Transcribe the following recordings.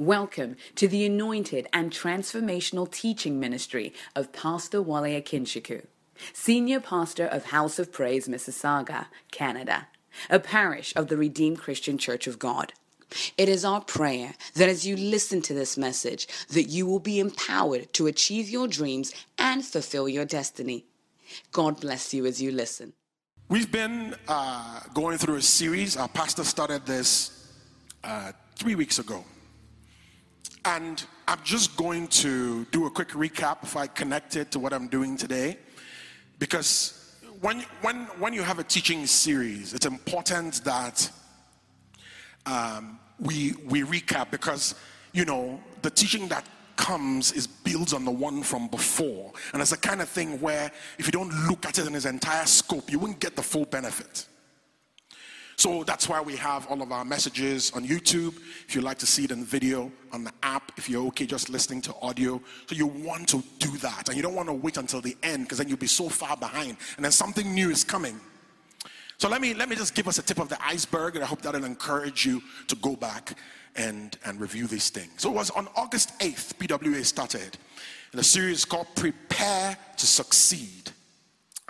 Welcome to the anointed and transformational teaching ministry of Pastor Wale Akinsiku, Senior Pastor of House of Praise, Mississauga, Canada, a parish of the Redeemed Christian Church of God. It is our prayer that as you listen to this message, that you will be empowered to achieve your dreams and fulfill your destiny. God bless you as you listen. We've been uh, going through a series. Our pastor started this uh, three weeks ago. And I'm just going to do a quick recap if I connect it to what I'm doing today. Because when, when, when you have a teaching series, it's important that um, we, we recap because, you know, the teaching that comes is builds on the one from before. And it's the kind of thing where if you don't look at it in its entire scope, you wouldn't get the full benefit. So that's why we have all of our messages on YouTube. If you like to see it in video, on the app, if you're okay just listening to audio. So you want to do that. And you don't want to wait until the end because then you'll be so far behind. And then something new is coming. So let me let me just give us a tip of the iceberg, and I hope that'll encourage you to go back and, and review these things. So it was on August 8th, PWA started in a series called Prepare to Succeed.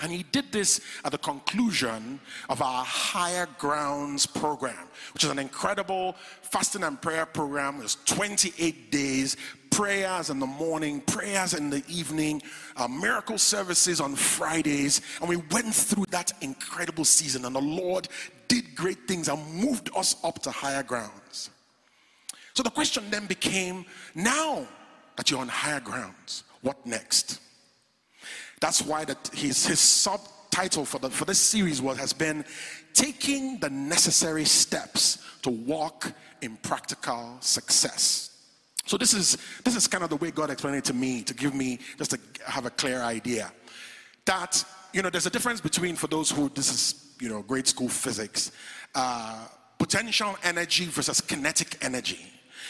And he did this at the conclusion of our Higher Grounds program, which is an incredible fasting and prayer program. It's 28 days, prayers in the morning, prayers in the evening, uh, miracle services on Fridays. And we went through that incredible season, and the Lord did great things and moved us up to higher grounds. So the question then became now that you're on higher grounds, what next? That's why his, his subtitle for, the, for this series was, has been Taking the Necessary Steps to Walk in Practical Success. So this is this is kind of the way God explained it to me to give me just to have a clear idea that you know there's a difference between for those who this is you know grade school physics uh, potential energy versus kinetic energy.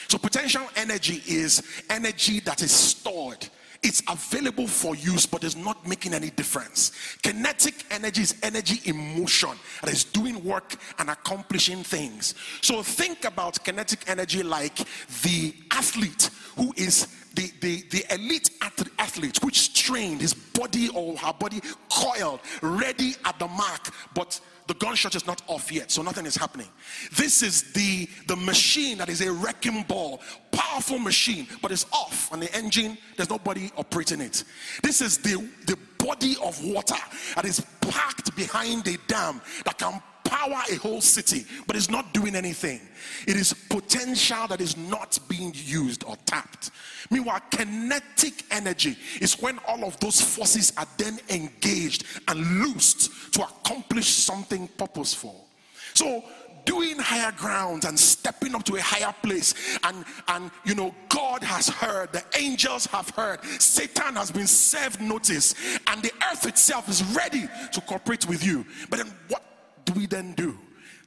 So potential energy is energy that is stored it's available for use, but it's not making any difference. Kinetic energy is energy in motion that is doing work and accomplishing things. So think about kinetic energy like the athlete who is the, the, the elite athlete which trained his body or her body coiled, ready at the mark, but the gunshot is not off yet, so nothing is happening. This is the, the machine that is a wrecking ball, powerful machine, but it's off on the engine, there's nobody operating it. This is the, the body of water that is packed behind a dam that can power a whole city, but it's not doing anything. It is potential that is not being used or tapped. Meanwhile, kinetic energy is when all of those forces are then engaged and loosed to accomplish something purposeful. So, doing higher grounds and stepping up to a higher place and and you know god has heard the angels have heard satan has been served notice and the earth itself is ready to cooperate with you but then what do we then do?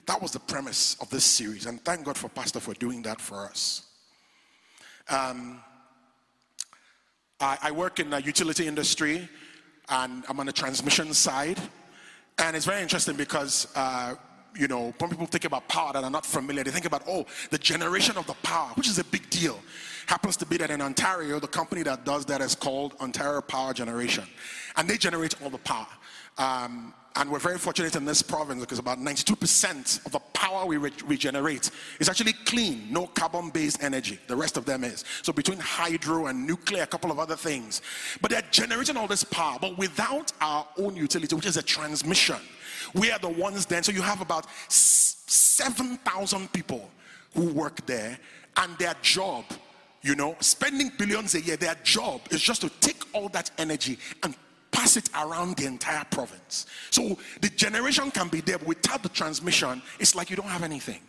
That was the premise of this series, and thank God for Pastor for doing that for us. Um, I, I work in the utility industry, and I'm on the transmission side, and it's very interesting because. Uh, you know, when people think about power that are not familiar, they think about, oh, the generation of the power, which is a big deal. Happens to be that in Ontario, the company that does that is called Ontario Power Generation. And they generate all the power. Um, and we're very fortunate in this province because about 92% of the power we re- regenerate is actually clean, no carbon based energy. The rest of them is. So between hydro and nuclear, a couple of other things. But they're generating all this power, but without our own utility, which is a transmission. We are the ones then. So you have about 7,000 people who work there, and their job you know, spending billions a year, their job is just to take all that energy and pass it around the entire province. So the generation can be there, but without the transmission, it's like you don't have anything.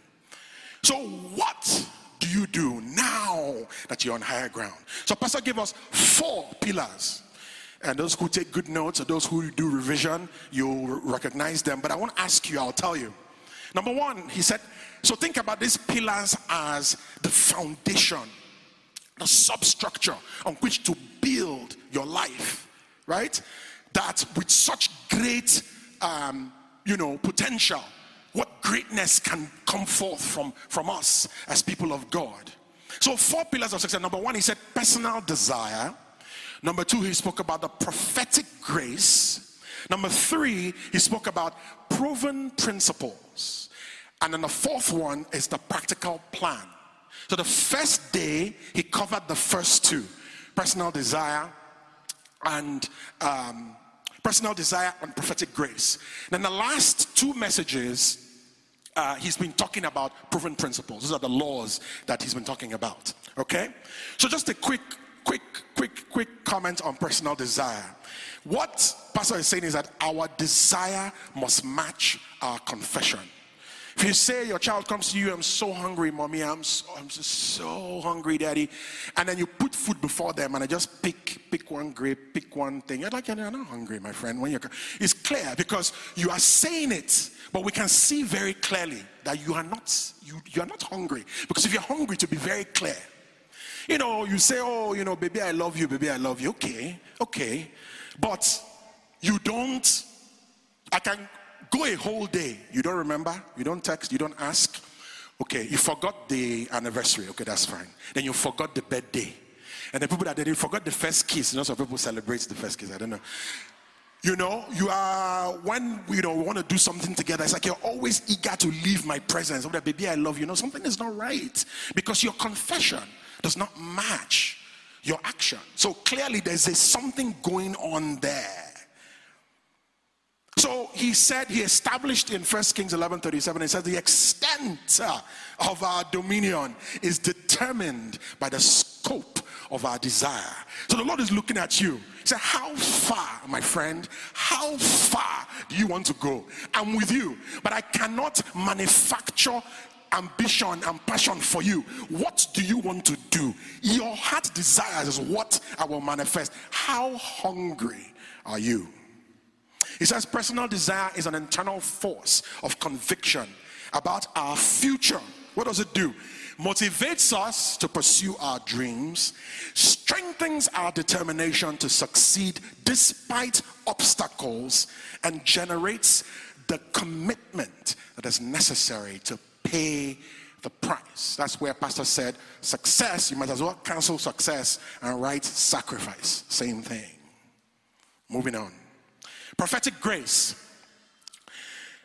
So, what do you do now that you're on higher ground? So, Pastor gave us four pillars. And those who take good notes or those who do revision, you'll recognize them. But I want to ask you, I'll tell you. Number one, he said, so think about these pillars as the foundation, the substructure on which to build your life right? That with such great, um, you know, potential, what greatness can come forth from, from us as people of God. So, four pillars of success. Number one, he said personal desire. Number two, he spoke about the prophetic grace. Number three, he spoke about proven principles. And then the fourth one is the practical plan. So the first day, he covered the first two personal desire and um, personal desire and prophetic grace. Then the last two messages, uh, he's been talking about proven principles. Those are the laws that he's been talking about. Okay? So just a quick, quick, quick, quick comment on personal desire. What Pastor is saying is that our desire must match our confession. If you say your child comes to you, I'm so hungry, mommy, I'm so, I'm just so hungry, daddy, and then you put food before them and I just pick pick one grape, pick one thing. You're like, you're not hungry, my friend. When you're, it's clear because you are saying it, but we can see very clearly that you are not you, you are not hungry. Because if you're hungry, to be very clear, you know, you say, oh, you know, baby, I love you, baby, I love you. Okay, okay, but you don't. I can Go a whole day. You don't remember? You don't text? You don't ask? Okay, you forgot the anniversary. Okay, that's fine. Then you forgot the birthday. And the people that did not forgot the first kiss. You know, some people celebrate the first kiss. I don't know. You know, you are when you know we want to do something together. It's like you're always eager to leave my presence. Oh, that baby, I love you. know, something is not right because your confession does not match your action. So clearly, there's a, something going on there. So he said, he established in 1 Kings 11 37, he says, the extent uh, of our dominion is determined by the scope of our desire. So the Lord is looking at you. He said, How far, my friend, how far do you want to go? I'm with you, but I cannot manufacture ambition and passion for you. What do you want to do? Your heart desires is what I will manifest. How hungry are you? He says personal desire is an internal force of conviction about our future. What does it do? Motivates us to pursue our dreams, strengthens our determination to succeed despite obstacles, and generates the commitment that is necessary to pay the price. That's where Pastor said, success, you might as well cancel success and write sacrifice. Same thing. Moving on. Prophetic grace.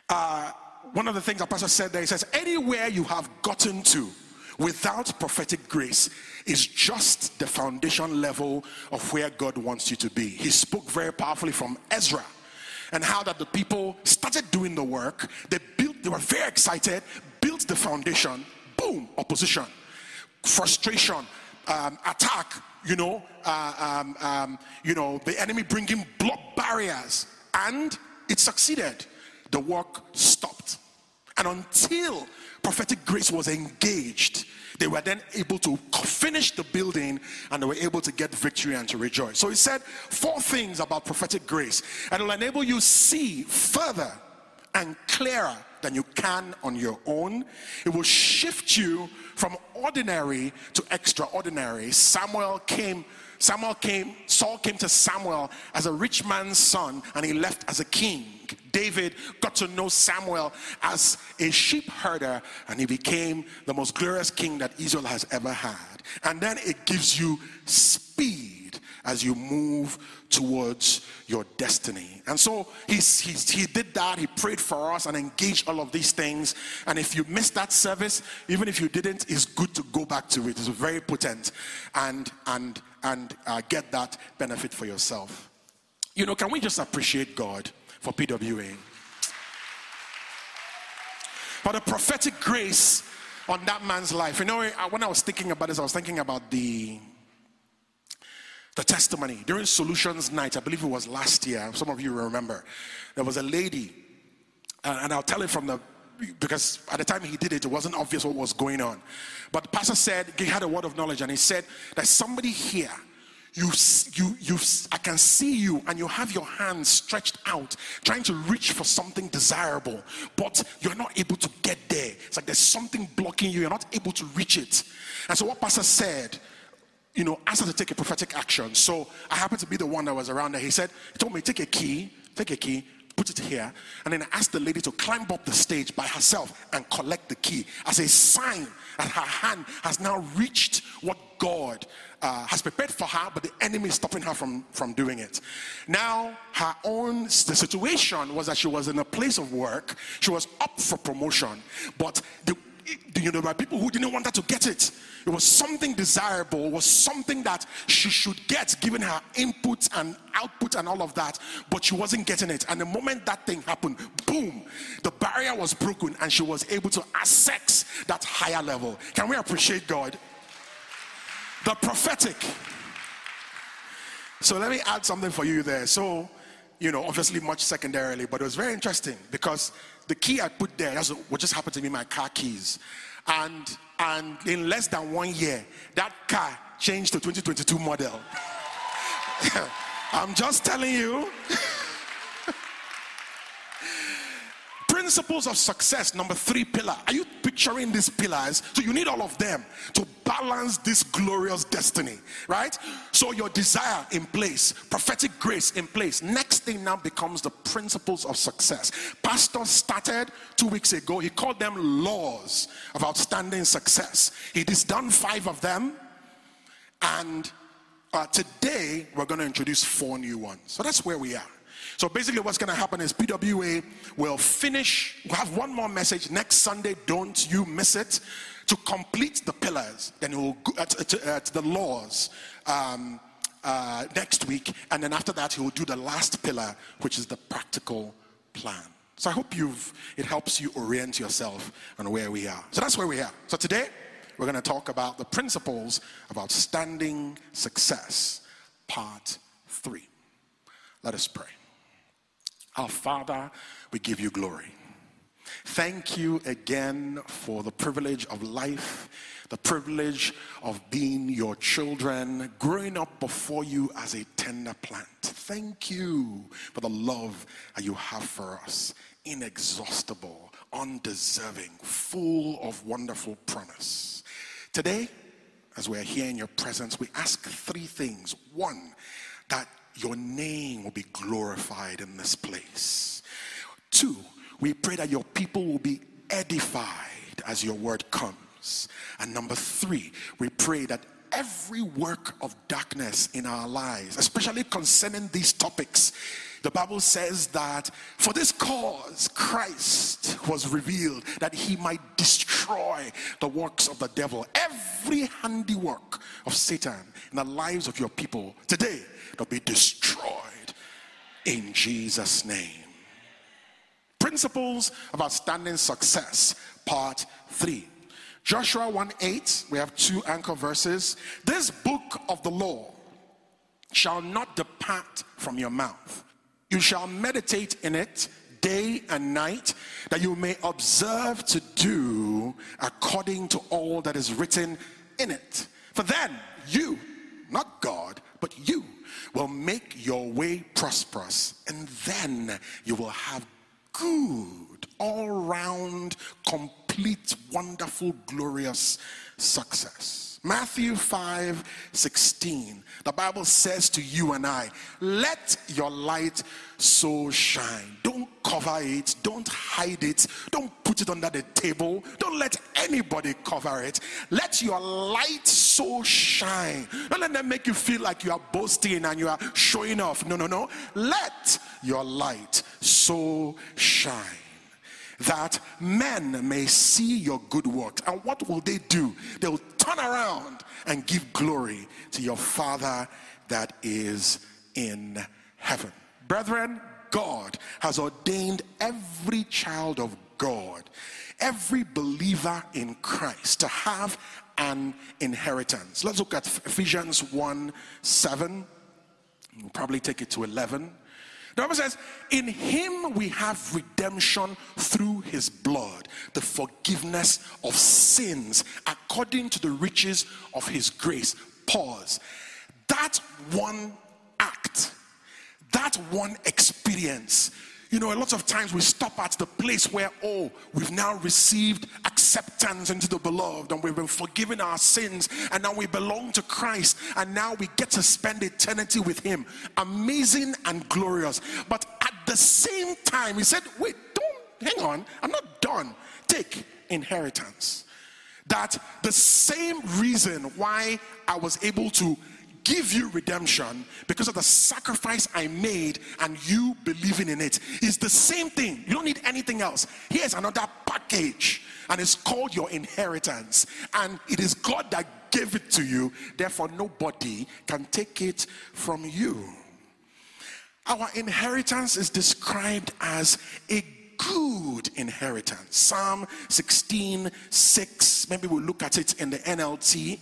Uh, one of the things our pastor said there, he says, anywhere you have gotten to without prophetic grace is just the foundation level of where God wants you to be. He spoke very powerfully from Ezra and how that the people started doing the work. They built, they were very excited, built the foundation, boom, opposition, frustration, um, attack, you know, uh, um, um, you know, the enemy bringing block barriers and it succeeded. The work stopped. And until prophetic grace was engaged, they were then able to finish the building and they were able to get victory and to rejoice. So he said four things about prophetic grace, and it will enable you see further and clearer than you can on your own. It will shift you from ordinary to extraordinary. Samuel came Samuel came, Saul came to Samuel as a rich man's son, and he left as a king. David got to know Samuel as a sheep herder, and he became the most glorious king that Israel has ever had. And then it gives you speed as you move towards your destiny. And so he's, he's, he did that. He prayed for us and engaged all of these things. And if you missed that service, even if you didn't, it's good to go back to it. It's very potent and, and, and uh, get that benefit for yourself. You know, can we just appreciate God for PWA? For the prophetic grace on that man's life. You know, when I was thinking about this, I was thinking about the the testimony during Solutions Night, I believe it was last year. Some of you remember. There was a lady, and I'll tell it from the because at the time he did it, it wasn't obvious what was going on. But the pastor said he had a word of knowledge, and he said that somebody here you you you i can see you and you have your hands stretched out trying to reach for something desirable but you're not able to get there it's like there's something blocking you you're not able to reach it and so what pastor said you know, asked us to take a prophetic action. So I happened to be the one that was around there. He said, he told me, take a key, take a key, put it here. And then I asked the lady to climb up the stage by herself and collect the key as a sign that her hand has now reached what God uh, has prepared for her, but the enemy is stopping her from, from doing it. Now, her own, the situation was that she was in a place of work, she was up for promotion, but the you know, by people who didn't want her to get it. It was something desirable, it was something that she should get given her input and output and all of that, but she wasn't getting it. And the moment that thing happened, boom, the barrier was broken and she was able to access that higher level. Can we appreciate God? The prophetic. So let me add something for you there. So, you know, obviously much secondarily, but it was very interesting because the key I put there, that's what just happened to me, my car keys. And and in less than one year, that car changed to 2022 model. I'm just telling you. Principles of success, number three pillar. Are you picturing these pillars? So you need all of them to balance this glorious destiny, right? So your desire in place, prophetic grace in place. Next thing now becomes the principles of success. Pastor started two weeks ago. He called them laws of outstanding success. He has done five of them, and uh, today we're going to introduce four new ones. So that's where we are. So basically, what's going to happen is PWA will finish, we'll have one more message next Sunday. Don't you miss it to complete the pillars. Then we'll go at, at, at the laws um, uh, next week. And then after that, he will do the last pillar, which is the practical plan. So I hope you've, it helps you orient yourself on where we are. So that's where we are. So today, we're going to talk about the principles of outstanding success, part three. Let us pray. Our Father, we give you glory. Thank you again for the privilege of life, the privilege of being your children, growing up before you as a tender plant. Thank you for the love that you have for us, inexhaustible, undeserving, full of wonderful promise. Today, as we are here in your presence, we ask three things. One, that your name will be glorified in this place. Two, we pray that your people will be edified as your word comes. And number three, we pray that every work of darkness in our lives, especially concerning these topics, the Bible says that for this cause Christ was revealed that he might destroy the works of the devil. Every handiwork of Satan in the lives of your people today will be destroyed in Jesus' name. Principles of Outstanding Success, Part 3. Joshua 1 8, we have two anchor verses. This book of the law shall not depart from your mouth. You shall meditate in it day and night, that you may observe to do according to all that is written in it. For then you, not God, but you will make your way prosperous, and then you will have good, all round, complete, wonderful, glorious success. Matthew 5 16, the Bible says to you and I, let your light so shine. Don't cover it, don't hide it, don't put it under the table, don't let anybody cover it. Let your light so shine. Don't let them make you feel like you are boasting and you are showing off. No, no, no. Let your light so shine that men may see your good works. And what will they do? They'll turn around and give glory to your Father that is in heaven. Brethren, God has ordained every child of God, every believer in Christ to have an inheritance. Let's look at Ephesians 1 7. We'll probably take it to 11. The Bible says, In him we have redemption through his blood, the forgiveness of sins according to the riches of his grace. Pause. That one act that one experience you know, a lot of times we stop at the place where, oh, we've now received acceptance into the beloved and we've been forgiven our sins and now we belong to Christ and now we get to spend eternity with Him. Amazing and glorious. But at the same time, he said, Wait, don't hang on, I'm not done. Take inheritance. That the same reason why I was able to give you redemption because of the sacrifice I made and you believing in it is the same thing. You don't need anything else. Here's another package, and it's called your inheritance. And it is God that gave it to you, therefore, nobody can take it from you. Our inheritance is described as a good inheritance. Psalm 16 6. Maybe we'll look at it in the NLT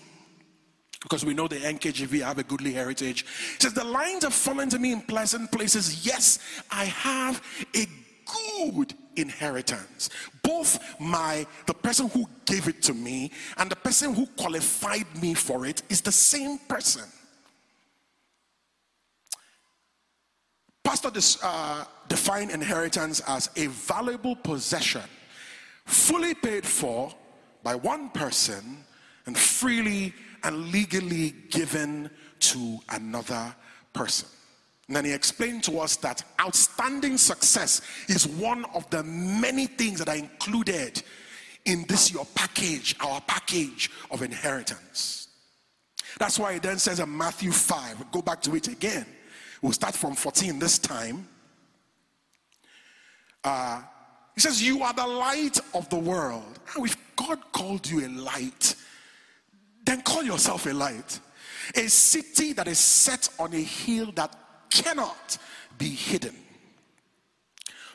because we know the NKJV have a goodly heritage. It says, The lines have fallen to me in pleasant places. Yes, I have a good inheritance. Both my the person who gave it to me and the person who qualified me for it is the same person. Pastor uh, defined inheritance as a valuable possession, fully paid for by one person and freely and legally given to another person. And then he explained to us that outstanding success is one of the many things that are included in this your package, our package of inheritance. That's why he then says in Matthew 5, we'll go back to it again. We'll start from 14 this time. Uh, he says, You are the light of the world. How if God called you a light, then call yourself a light. A city that is set on a hill that cannot be hidden.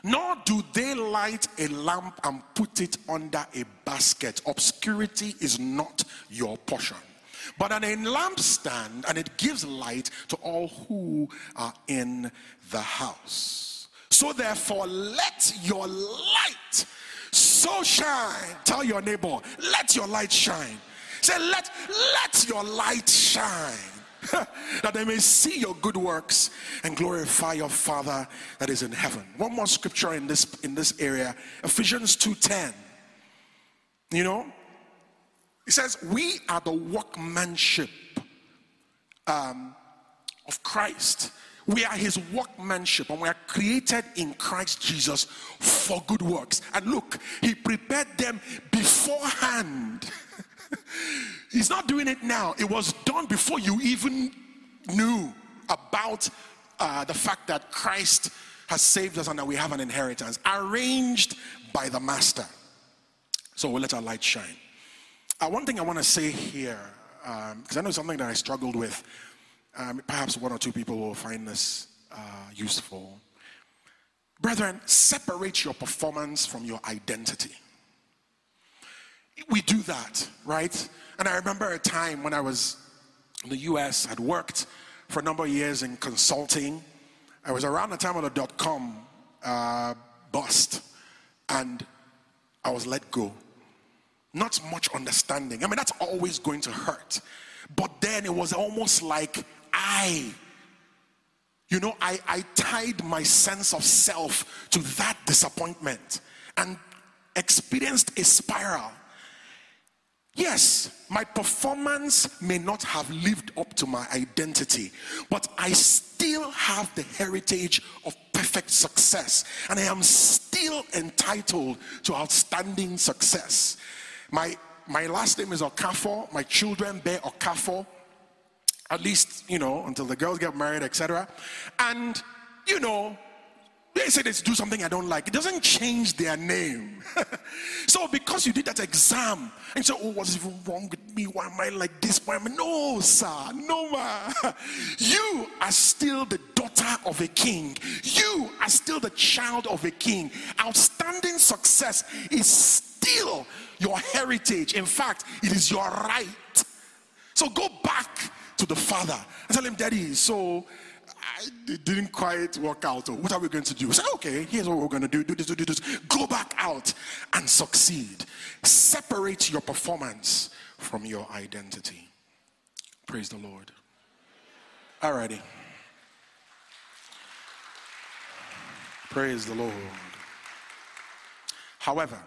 Nor do they light a lamp and put it under a basket. Obscurity is not your portion. But on a lampstand, and it gives light to all who are in the house. So therefore, let your light so shine. Tell your neighbor, let your light shine Say, let, let your light shine. that they may see your good works and glorify your father that is in heaven. One more scripture in this in this area ephesians 2.10 you know it says we are the workmanship um, of christ. We are his workmanship and we are created in christ jesus for good works. And look he prepared them beforehand He's not doing it now. It was done before you even knew about uh, the fact that Christ has saved us and that we have an inheritance, arranged by the Master. So we'll let our light shine. Uh, one thing I want to say here, because um, I know something that I struggled with, um, perhaps one or two people will find this uh, useful. Brethren, separate your performance from your identity we do that, right? And I remember a time when I was in the US, I'd worked for a number of years in consulting. I was around the time of the dot com uh, bust, and I was let go. Not much understanding. I mean, that's always going to hurt. But then it was almost like I, you know, I, I tied my sense of self to that disappointment and experienced a spiral Yes, my performance may not have lived up to my identity, but I still have the heritage of perfect success, and I am still entitled to outstanding success. My my last name is Okafo. My children bear Okafo, at least you know until the girls get married, etc. And you know, they say they do something I don't like. It doesn't change their name. so because you did that exam and so, oh, what's even wrong with me? Why am I like this? Why am I? No, sir, no, ma. You are still the daughter of a king. You are still the child of a king. Outstanding success is still your heritage. In fact, it is your right. So go back to the father and tell him, Daddy, so it didn't quite work out. What are we going to do? Say, okay, here's what we're going to do. Do this, do this. Go back out and succeed. Separate your performance from your identity. Praise the Lord. Alrighty. Praise the Lord. However,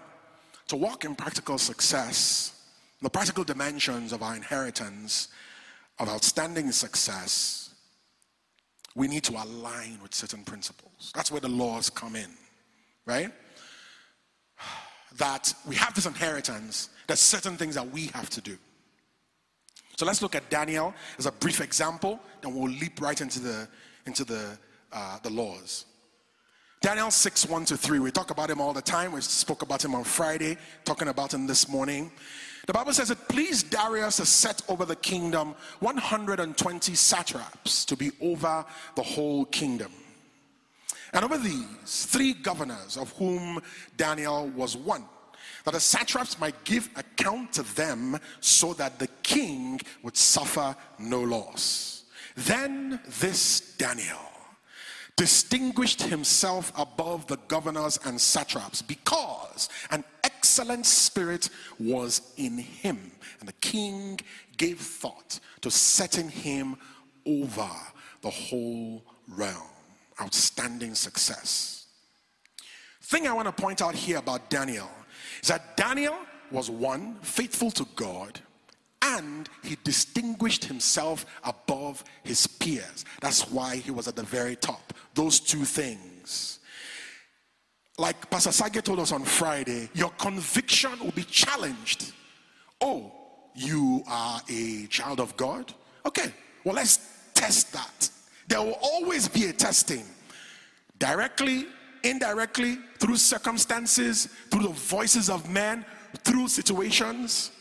to walk in practical success, the practical dimensions of our inheritance of outstanding success we need to align with certain principles. That's where the laws come in, right? That we have this inheritance, there's certain things that we have to do. So let's look at Daniel as a brief example, then we'll leap right into the into the uh, the laws. Daniel 6, 1 to 3. We talk about him all the time. We spoke about him on Friday, talking about him this morning. The Bible says it pleased Darius to set over the kingdom 120 satraps to be over the whole kingdom. And over these, three governors, of whom Daniel was one, that the satraps might give account to them so that the king would suffer no loss. Then this Daniel distinguished himself above the governors and satraps because an excellent spirit was in him. And the king gave thought to setting him over the whole realm. Outstanding success. Thing I want to point out here about Daniel is that Daniel was one, faithful to God, and he distinguished himself above his peers. That's why he was at the very top. Those two things. Like Pastor Sage told us on Friday, your conviction will be challenged. Oh, you are a child of God? Okay, well, let's test that. There will always be a testing. Directly, indirectly, through circumstances, through the voices of men, through situations.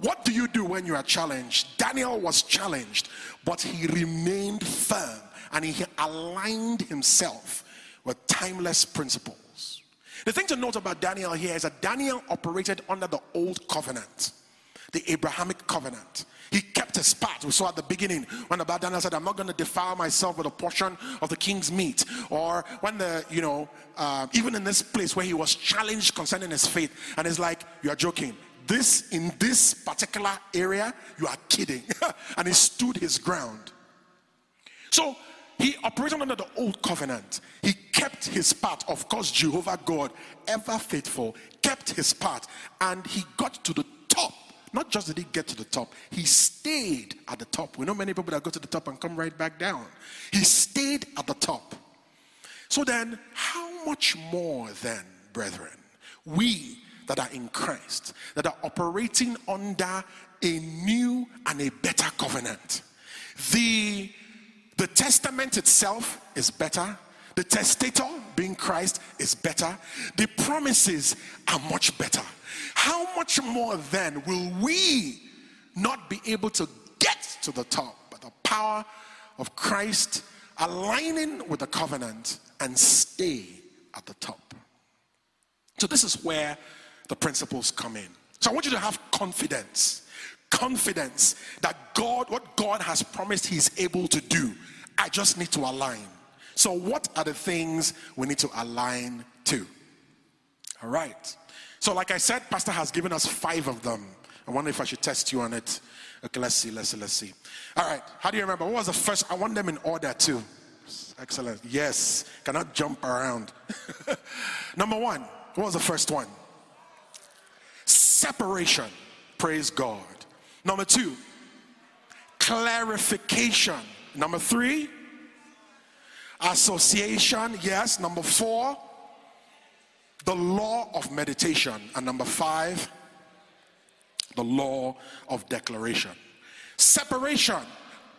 What do you do when you are challenged? Daniel was challenged, but he remained firm and he aligned himself with timeless principles. The thing to note about Daniel here is that Daniel operated under the old covenant, the Abrahamic covenant. He kept his part. We saw at the beginning when about Daniel said, I'm not going to defile myself with a portion of the king's meat. Or when the, you know, uh, even in this place where he was challenged concerning his faith, and it's like, You are joking this in this particular area, you are kidding. and he stood his ground. So he operated under the old covenant. He kept his part. Of course, Jehovah God, ever faithful, kept his part. And he got to the top. Not just did he get to the top, he stayed at the top. We know many people that go to the top and come right back down. He stayed at the top. So then, how much more then, brethren, we that are in Christ, that are operating under a new and a better covenant. The, the testament itself is better. The testator, being Christ, is better. The promises are much better. How much more then will we not be able to get to the top by the power of Christ aligning with the covenant and stay at the top? So, this is where the principles come in. So I want you to have confidence. Confidence that God, what God has promised, He's able to do. I just need to align. So, what are the things we need to align to? All right. So, like I said, Pastor has given us five of them. I wonder if I should test you on it. Okay, let's see, let's see, let's see. All right. How do you remember? What was the first? I want them in order too. Excellent. Yes. Cannot jump around. Number one. What was the first one? Separation. Praise God. Number two, clarification. Number three, association. Yes. Number four, the law of meditation. And number five, the law of declaration. Separation.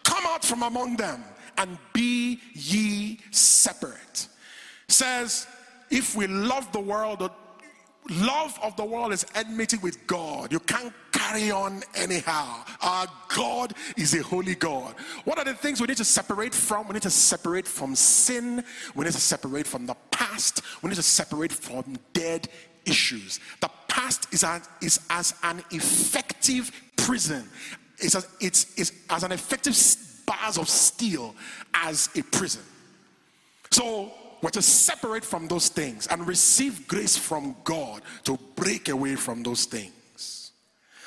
Come out from among them and be ye separate. Says, if we love the world love of the world is enmity with God. You can't carry on anyhow. Our God is a holy God. What are the things we need to separate from? We need to separate from sin. We need to separate from the past. We need to separate from dead issues. The past is as, is as an effective prison. It's as, it's, it's as an effective bars of steel as a prison. So we're to separate from those things and receive grace from God to break away from those things.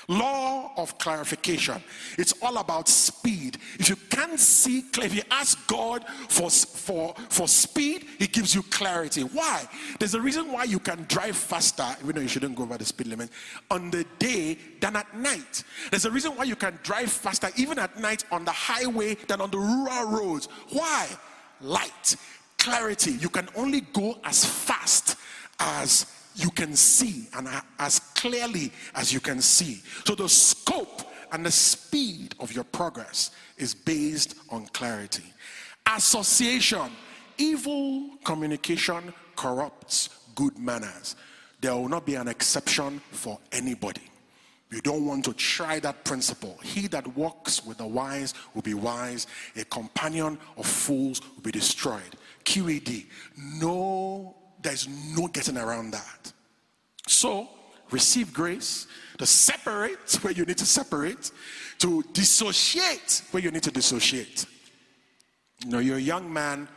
Law of clarification. It's all about speed. If you can't see clear, if you ask God for, for, for speed, He gives you clarity. Why? There's a reason why you can drive faster, even though you shouldn't go over the speed limit, on the day than at night. There's a reason why you can drive faster, even at night, on the highway than on the rural roads. Why? light, clarity. You can only go as fast as you can see and as clearly as you can see. So the scope and the speed of your progress is based on clarity. Association, evil communication corrupts good manners. There will not be an exception for anybody. You don't want to try that principle. He that walks with the wise will be wise. A companion of fools will be destroyed. QED. No, there's no getting around that. So, receive grace to separate where you need to separate, to dissociate where you need to dissociate. You know, you're a young man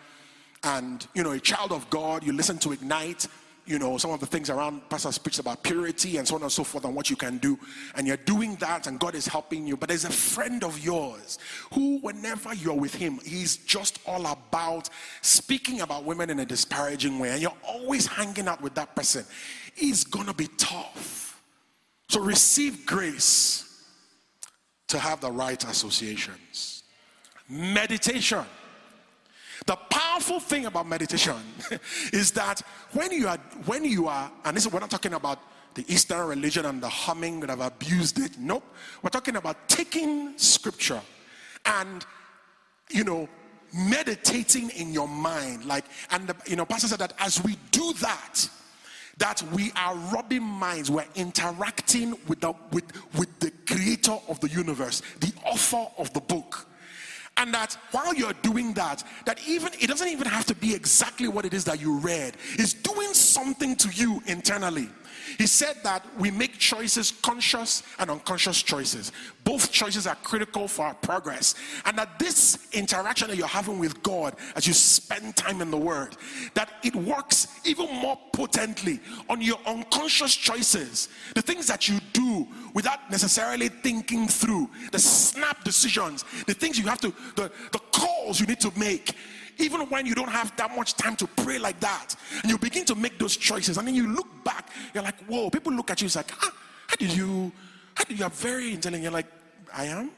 and, you know, a child of God, you listen to Ignite, you know, some of the things around Pastor speaks about purity and so on and so forth and what you can do. And you're doing that and God is helping you. But there's a friend of yours who, whenever you're with him, he's just all about speaking about women in a disparaging way. And you're always hanging out with that person. He's going to be tough. So receive grace to have the right associations. Meditation. The powerful thing about meditation is that when you are, when you are, and this is we're not talking about the Eastern religion and the humming that have abused it. Nope. We're talking about taking scripture and, you know, meditating in your mind. Like, and the, you know, Pastor said that as we do that, that we are rubbing minds, we're interacting with the with, with the creator of the universe, the author of the book and that while you're doing that that even it doesn't even have to be exactly what it is that you read. It's doing something to you internally he said that we make choices conscious and unconscious choices. Both choices are critical for our progress. And that this interaction that you're having with god as you spend time in the word that it works even more potently on your unconscious choices. The things that you do without necessarily thinking through the snap decisions, the things you have to, the, the calls you need to make, even when you don't have that much time to pray like that. And you begin to make those choices, and then you look back, you're like, whoa, people look at you, it's like, ah, how did you, how did you are very intelligent? You're like, I am?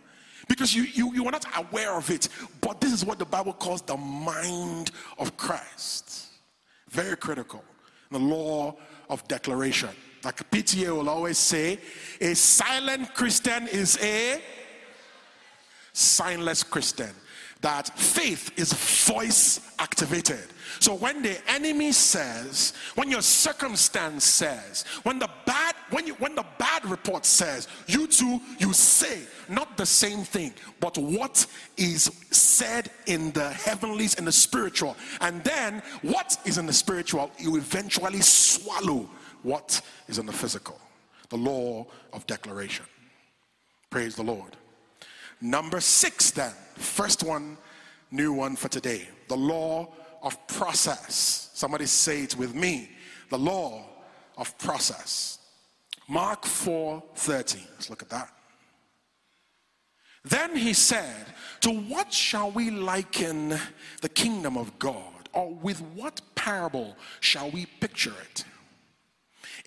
Because you, you, you are not aware of it. But this is what the Bible calls the mind of Christ. Very critical. The law of declaration. Like PTA will always say, a silent Christian is a signless Christian. That faith is voice activated. So when the enemy says, when your circumstance says, when the bad, when you when the bad report says, you too, you say not the same thing, but what is said in the heavenlies and the spiritual. And then what is in the spiritual, you eventually swallow what is in the physical. The law of declaration. Praise the Lord. Number six, then, first one, new one for today. The law of process. Somebody say it with me. The law of process. Mark 4 30. Let's look at that. Then he said, To what shall we liken the kingdom of God? Or with what parable shall we picture it?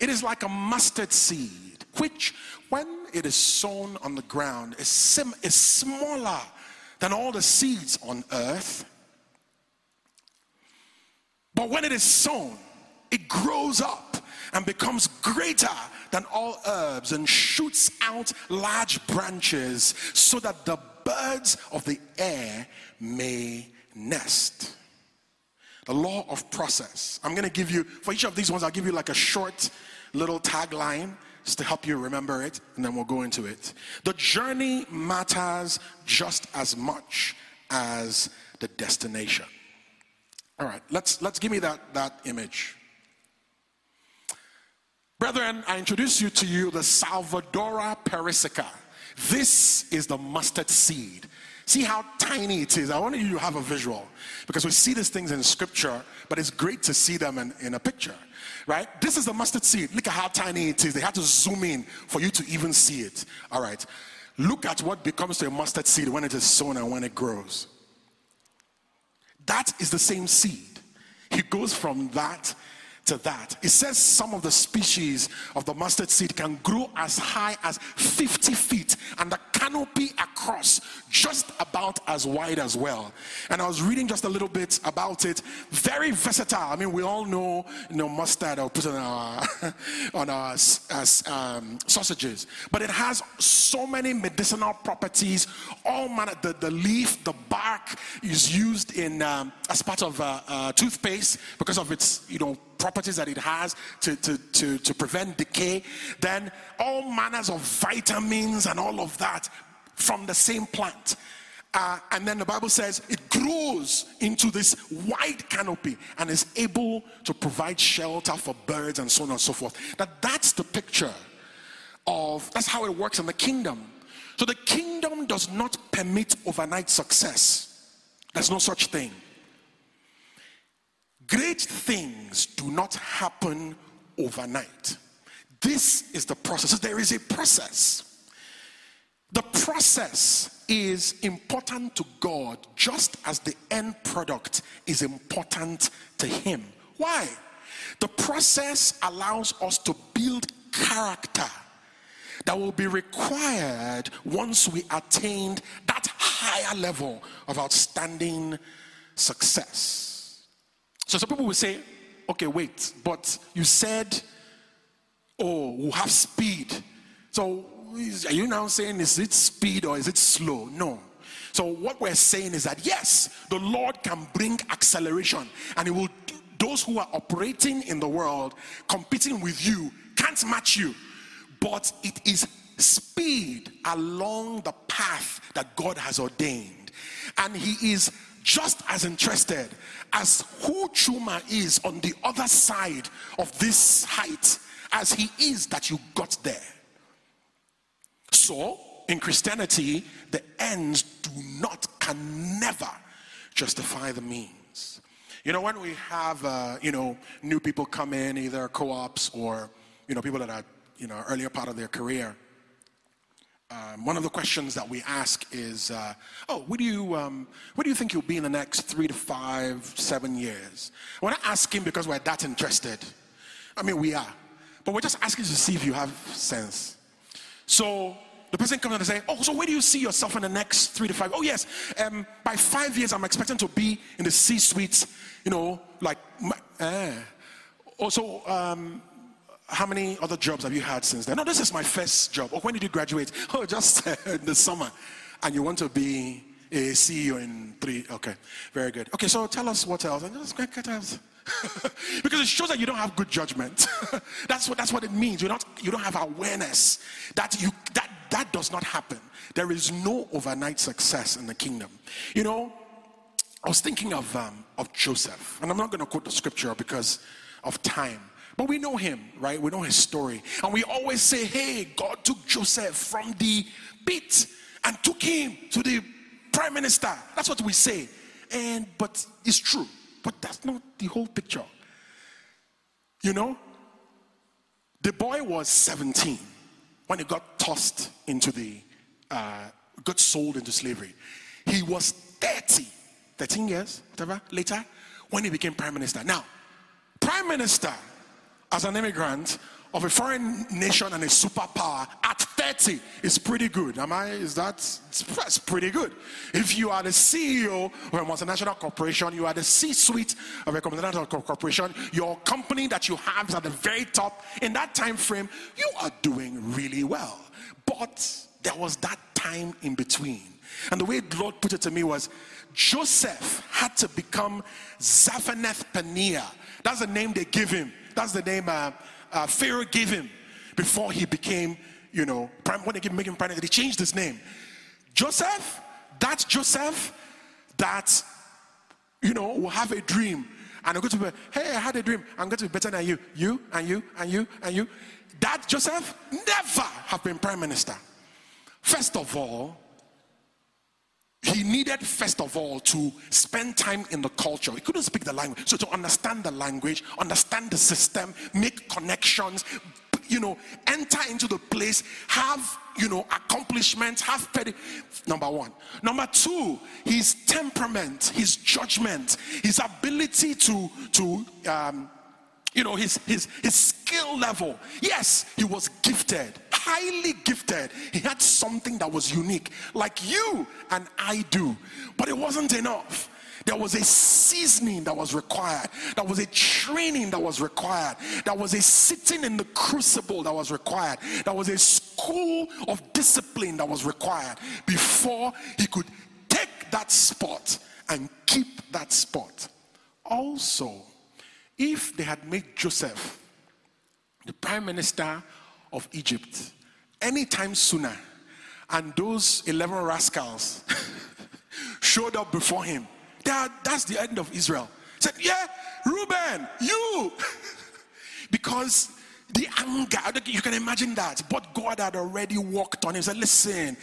It is like a mustard seed, which, when it is sown on the ground, is, sim- is smaller than all the seeds on earth. But when it is sown, it grows up and becomes greater than all herbs and shoots out large branches so that the birds of the air may nest. The law of process. I'm going to give you, for each of these ones, I'll give you like a short little tagline just to help you remember it, and then we'll go into it. The journey matters just as much as the destination. All right, let's let's give me that that image. Brethren, I introduce you to you the Salvadora persica. This is the mustard seed. See how tiny it is. I want you to have a visual because we see these things in scripture, but it's great to see them in, in a picture, right? This is the mustard seed. Look at how tiny it is. They had to zoom in for you to even see it. All right. Look at what becomes to a mustard seed when it is sown and when it grows. That is the same seed. He goes from that to that. It says some of the species of the mustard seed can grow as high as 50 feet, and the canopy across just about as wide as well. And I was reading just a little bit about it. Very versatile. I mean, we all know, you know mustard or put on our on our um, sausages, but it has so many medicinal properties. All manner. The, the leaf, the bark is used in um, as part of uh, uh, toothpaste because of its you know properties that it has to, to, to, to prevent decay, then all manners of vitamins and all of that from the same plant. Uh, and then the Bible says it grows into this wide canopy and is able to provide shelter for birds and so on and so forth. That that's the picture of that's how it works in the kingdom. So the kingdom does not permit overnight success. There's no such thing. Great things do not happen overnight. This is the process. There is a process. The process is important to God just as the end product is important to Him. Why? The process allows us to build character that will be required once we attain that higher level of outstanding success. So some people will say, okay, wait, but you said, oh, we'll have speed. So are you now saying, is it speed or is it slow? No. So what we're saying is that yes, the Lord can bring acceleration and it will those who are operating in the world, competing with you, can't match you. But it is speed along the path that God has ordained. And He is just as interested as who Chuma is on the other side of this height as he is that you got there. So, in Christianity, the ends do not, can never justify the means. You know, when we have, uh, you know, new people come in, either co ops or, you know, people that are, you know, earlier part of their career, um, one of the questions that we ask is, uh, "Oh, where do you um, do you think you'll be in the next three to five, seven years?" We're not asking because we're that interested. I mean, we are, but we're just asking to see if you have sense. So the person comes and say, "Oh, so where do you see yourself in the next three to five? Oh, yes, um, by five years, I'm expecting to be in the C-suite. You know, like, eh. Also, um, how many other jobs have you had since then? No, this is my first job. Or when did you graduate? Oh, just in the summer. And you want to be a CEO in three. Okay, very good. Okay, so tell us what else. And just get us. because it shows that you don't have good judgment. that's what that's what it means. You don't you don't have awareness that you that that does not happen. There is no overnight success in the kingdom. You know, I was thinking of um, of Joseph, and I'm not going to quote the scripture because of time. But we know him, right? We know his story. And we always say, hey, God took Joseph from the pit and took him to the prime minister. That's what we say. And but it's true. But that's not the whole picture. You know? The boy was 17 when he got tossed into the uh, got sold into slavery. He was 30, 13 years, whatever, later, when he became prime minister. Now, prime minister as an immigrant of a foreign nation and a superpower at 30 is pretty good. Am I? Is that? That's pretty good. If you are the CEO of a multinational corporation, you are the C-suite of a multinational corporation, your company that you have is at the very top. In that time frame, you are doing really well. But there was that time in between. And the way the Lord put it to me was Joseph had to become Zaphenath Paneah. That's the name they give him that's the name uh, uh, Pharaoh gave him before he became, you know, prime, when they gave him prime, they changed his name. Joseph, that's Joseph that, you know, will have a dream. And I'm going to be, hey, I had a dream. I'm going to be better than you. You and you and you and you. That Joseph never have been prime minister. First of all, he needed first of all to spend time in the culture. He couldn't speak the language. So to understand the language understand the system make connections you know enter into the place have you know accomplishments have petty number one. Number two his temperament his judgment his ability to to um, you know, his, his, his skill level. Yes, he was gifted, highly gifted. He had something that was unique, like you and I do. But it wasn't enough. There was a seasoning that was required. There was a training that was required. There was a sitting in the crucible that was required. There was a school of discipline that was required before he could take that spot and keep that spot. Also, if they had made Joseph the prime minister of Egypt anytime sooner, and those 11 rascals showed up before him, that, that's the end of Israel. He said, Yeah, Reuben, you. because the anger, you can imagine that. But God had already walked on him. He said, Listen,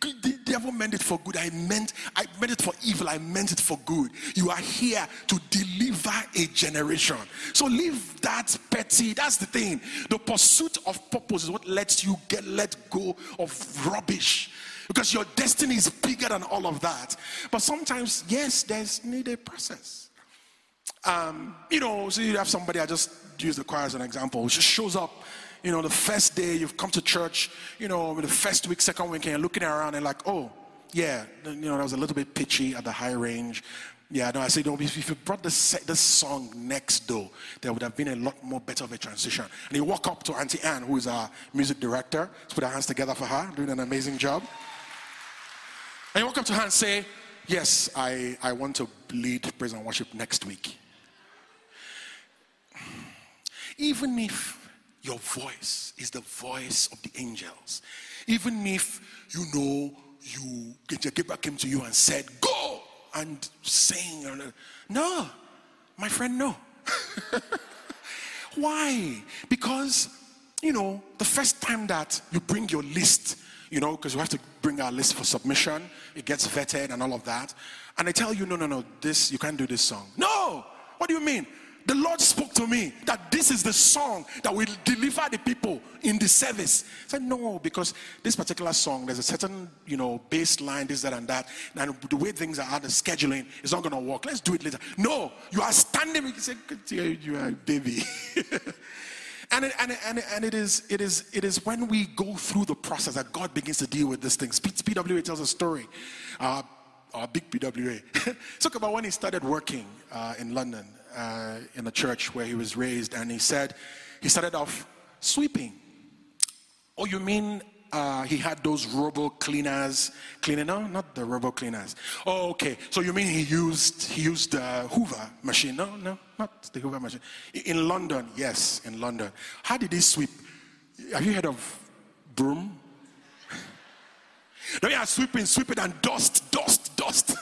the devil meant it for good. I meant I meant it for evil. I meant it for good. You are here to deliver a generation. So leave that petty. That's the thing. The pursuit of purpose is what lets you get let go of rubbish. Because your destiny is bigger than all of that. But sometimes, yes, there's need a process. Um, you know, so you have somebody, I just use the choir as an example, just shows up you know, the first day you've come to church, you know, the first week, second week, and you're looking around and like, oh, yeah, you know, that was a little bit pitchy at the high range. Yeah, no, I say, no, if you brought this, this song next door, there would have been a lot more better of a transition. And you walk up to Auntie Anne, who is our music director. Let's put our hands together for her, doing an amazing job. And you walk up to her and say, yes, I, I want to lead praise and worship next week. Even if your voice is the voice of the angels. Even if you know you Gabriel came to you and said, Go and sing. No, my friend, no. Why? Because, you know, the first time that you bring your list, you know, because we have to bring our list for submission, it gets vetted and all of that. And they tell you, no, no, no, this, you can't do this song. No! What do you mean? The Lord spoke to me that this is the song that will deliver the people in the service. I said, no, because this particular song, there's a certain, you know, baseline, this, that, and that. And the way things are, the scheduling is not going to work. Let's do it later. No, you are standing. You say, you are a baby. and, it, and, it, and, it, and it is it is it is when we go through the process that God begins to deal with these things. PWA tells a story. Uh, our big PWA. Talk about when he started working uh, in London uh, in a church where he was raised, and he said he started off sweeping. Oh, you mean uh, he had those robo cleaners cleaning? No, not the robo cleaners. Oh, okay. So you mean he used he used the Hoover machine? No, no, not the Hoover machine. In London, yes, in London. How did he sweep? Have you heard of broom? No, yeah, sweeping, sweeping, and dust, dust, dust.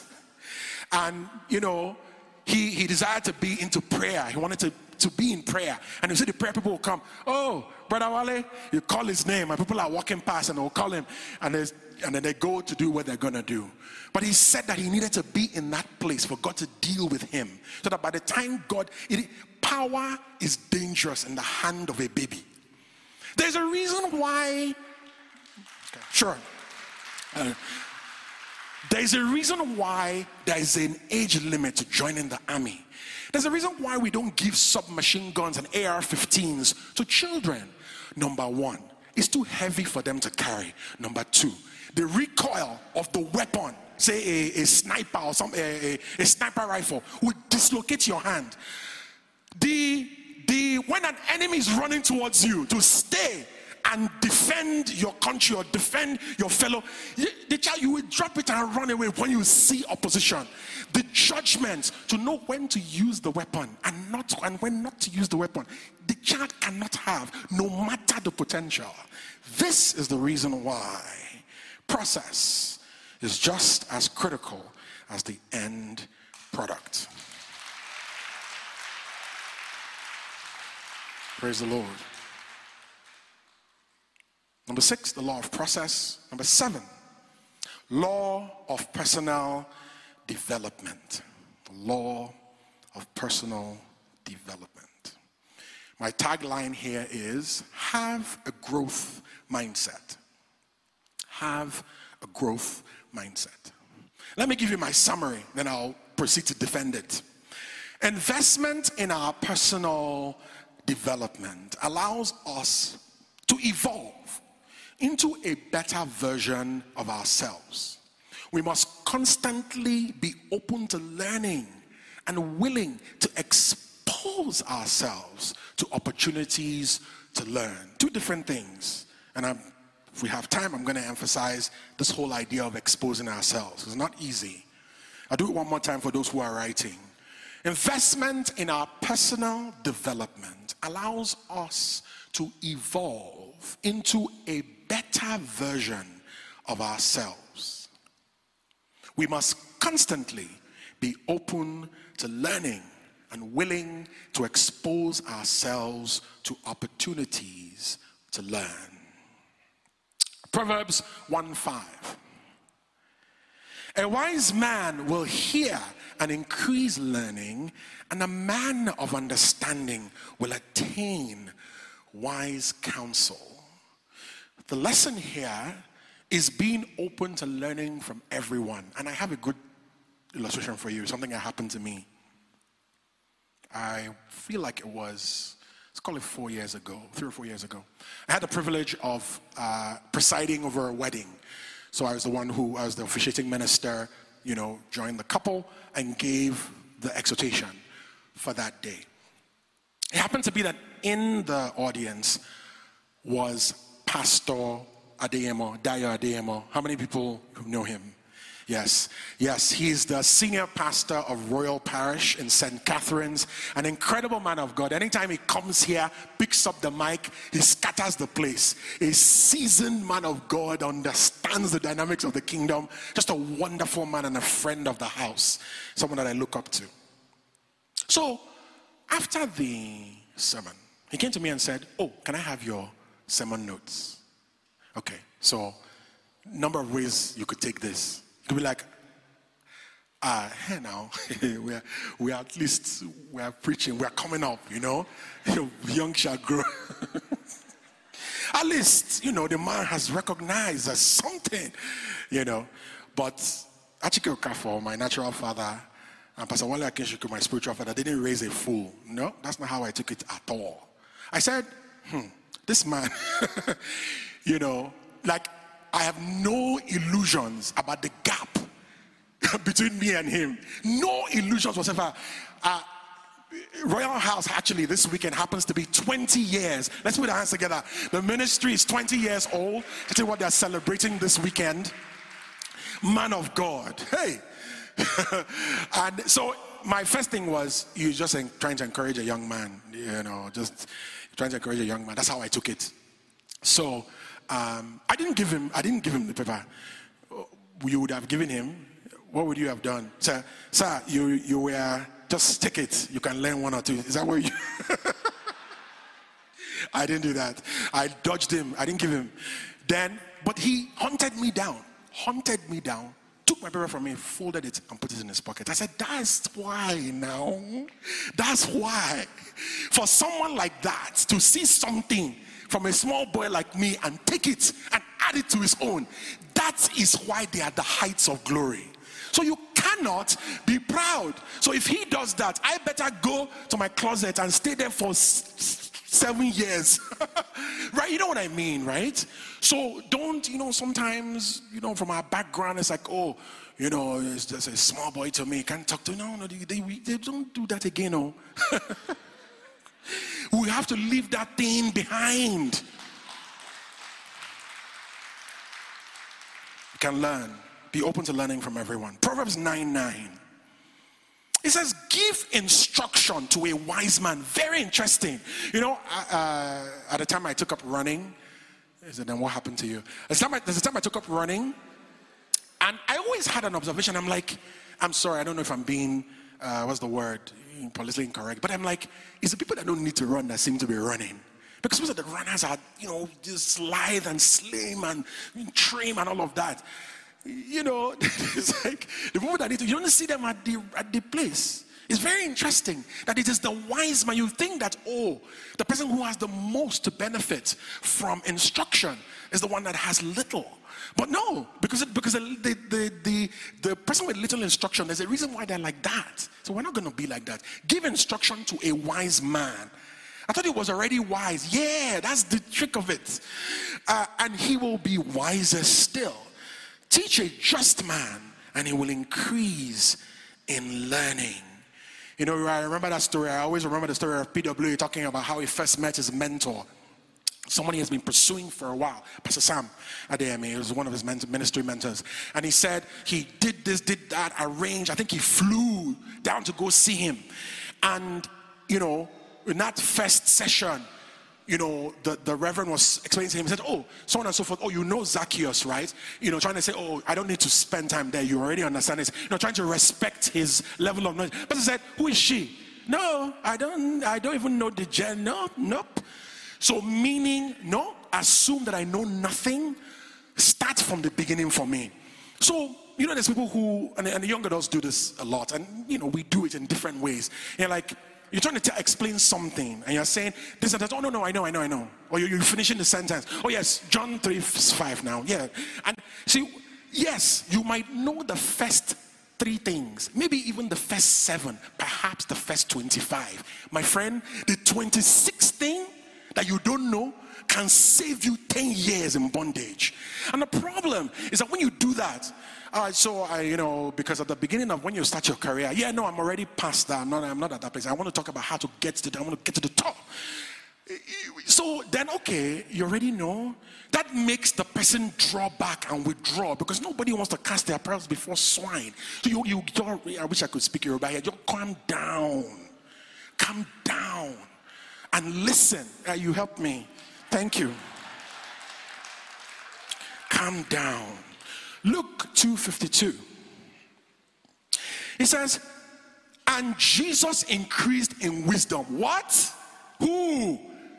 And you know, he, he desired to be into prayer. He wanted to, to be in prayer. And you see the prayer people will come, oh, Brother Wale, you call his name, and people are walking past and they'll call him, and, and then they go to do what they're going to do. But he said that he needed to be in that place for God to deal with him. So that by the time God, it, power is dangerous in the hand of a baby. There's a reason why, sure. Uh, there's a reason why there is an age limit to joining the army. There's a reason why we don't give submachine guns and AR 15s to children. Number one, it's too heavy for them to carry. Number two, the recoil of the weapon, say a, a sniper or some a, a, a sniper rifle, would dislocate your hand. The the when an enemy is running towards you to stay and defend your country or defend your fellow, the child, you will drop it and run away when you see opposition. The judgment to know when to use the weapon and not and when not to use the weapon, the child cannot have, no matter the potential. This is the reason why process is just as critical as the end product. Praise the Lord. Number six, the law of process. Number seven, law of personal development. The law of personal development. My tagline here is have a growth mindset. Have a growth mindset. Let me give you my summary, then I'll proceed to defend it. Investment in our personal development allows us to evolve into a better version of ourselves. We must constantly be open to learning and willing to expose ourselves to opportunities to learn. Two different things. And I'm, if we have time, I'm going to emphasize this whole idea of exposing ourselves. It's not easy. I'll do it one more time for those who are writing. Investment in our personal development allows us to evolve into a better version of ourselves. We must constantly be open to learning and willing to expose ourselves to opportunities to learn. Proverbs 1 5. A wise man will hear and increase learning, and a man of understanding will attain wise counsel. The lesson here is being open to learning from everyone. And I have a good illustration for you, something that happened to me. I feel like it was, let's call it four years ago, three or four years ago. I had the privilege of uh, presiding over a wedding. So I was the one who, I was the officiating minister, you know, joined the couple and gave the exhortation for that day. It happened to be that in the audience was Pastor Adeyemo, Dayo Adeyemo. How many people know him? Yes, yes, he's the senior pastor of Royal Parish in St. Catharines, an incredible man of God. Anytime he comes here, picks up the mic, he scatters the place. A seasoned man of God, understands the dynamics of the kingdom, just a wonderful man and a friend of the house, someone that I look up to. So, after the sermon, he came to me and said, Oh, can I have your sermon notes? Okay, so, number of ways you could take this. You could be like, ah, hey now, we are, we are at least, we are preaching, we are coming up, you know, young shall grow. at least, you know, the man has recognized as something, you know. But Achike Okafo, my natural father, and Pastor Wale Akinsiku, my spiritual father, didn't raise a fool. No, that's not how I took it at all. I said, hmm, this man, you know, like I have no illusions about the gap between me and him. No illusions whatsoever. Uh, Royal House actually this weekend happens to be 20 years. Let's put our hands together. The ministry is 20 years old. To tell you what they're celebrating this weekend. Man of God. Hey. and so my first thing was you just trying to encourage a young man, you know, just trying to encourage a young man. That's how I took it. So um, I didn't give him. I didn't give him the paper. You would have given him. What would you have done, sir? Sir, you you were just take it. You can learn one or two. Is that what you? I didn't do that. I dodged him. I didn't give him. Then, but he hunted me down. Hunted me down. Took my paper from me, folded it, and put it in his pocket. I said, That's why now. That's why. For someone like that to see something from a small boy like me and take it and add it to his own. That is why they are the heights of glory. So you cannot be proud. So if he does that, I better go to my closet and stay there for seven years. right? You know what I mean, right? So don't, you know, sometimes, you know, from our background, it's like, oh, you know, it's just a small boy to me, can't talk to. No, no, they, they, they don't do that again, oh. We have to leave that thing behind. You can learn. Be open to learning from everyone. Proverbs 9 9. It says, give instruction to a wise man. Very interesting. You know, uh, at the time I took up running, said, then what happened to you? There's the time I, a time I took up running, and I always had an observation. I'm like, I'm sorry, I don't know if I'm being, uh, what's the word? politically incorrect, but I'm like, it's the people that don't need to run that seem to be running. Because most of the runners are, you know, just lithe and slim and trim and all of that. You know, it's like the people that need to, you don't see them at the, at the place. It's very interesting that it is the wise man. You think that, oh, the person who has the most benefit from instruction is the one that has little. But no, because it, because the, the, the, the, the person with little instruction, there's a reason why they're like that. So we're not going to be like that. Give instruction to a wise man. I thought he was already wise. Yeah, that's the trick of it. Uh, and he will be wiser still. Teach a just man, and he will increase in learning. You know, I remember that story. I always remember the story of PW talking about how he first met his mentor. Someone he has been pursuing for a while, Pastor Sam Adeyemi, he was one of his ministry mentors. And he said he did this, did that, arranged. I think he flew down to go see him. And, you know, in that first session, you know, the, the reverend was explaining to him, he said, Oh, so on and so forth. Oh, you know Zacchaeus, right? You know, trying to say, Oh, I don't need to spend time there. You already understand this. You know, trying to respect his level of knowledge. But he said, Who is she? No, I don't, I don't even know the gen. No, nope. So meaning, no, assume that I know nothing. Start from the beginning for me. So, you know, there's people who, and, and the young adults do this a lot, and you know, we do it in different ways. And like, you're trying to explain something and you're saying this and that. Oh, no, no, I know, I know, I know. Or you're, you're finishing the sentence. Oh, yes, John 3 5 now. Yeah. And see, yes, you might know the first three things, maybe even the first seven, perhaps the first 25. My friend, the 26th thing that you don't know can save you 10 years in bondage. And the problem is that when you do that, uh, so I, you know, because at the beginning of when you start your career, yeah, no, I'm already past that. I'm not, I'm not at that place. I want to talk about how to get to the, I want to get to the top. So then, okay, you already know. That makes the person draw back and withdraw because nobody wants to cast their pearls before swine. So you, you, I wish I could speak Yoruba here. Just calm down, calm down, and listen. Uh, you help me. Thank you. Calm down. Luke 2:52. He says, and Jesus increased in wisdom. What? Who?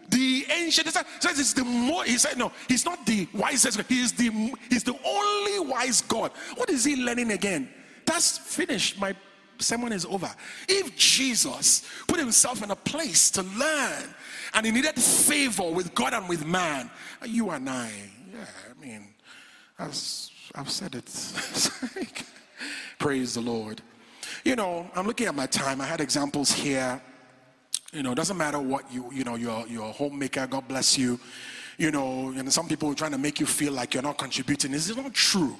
The ancient says it's the more he said no, he's not the wisest, he is the he's the only wise God. What is he learning again? That's finished. My sermon is over. If Jesus put himself in a place to learn and he needed favor with God and with man, you and I, yeah, I mean, that's I've said it. Praise the Lord. You know, I'm looking at my time. I had examples here. You know, it doesn't matter what you, you know, you're, you're a homemaker, God bless you. You know, and some people are trying to make you feel like you're not contributing. This is not true.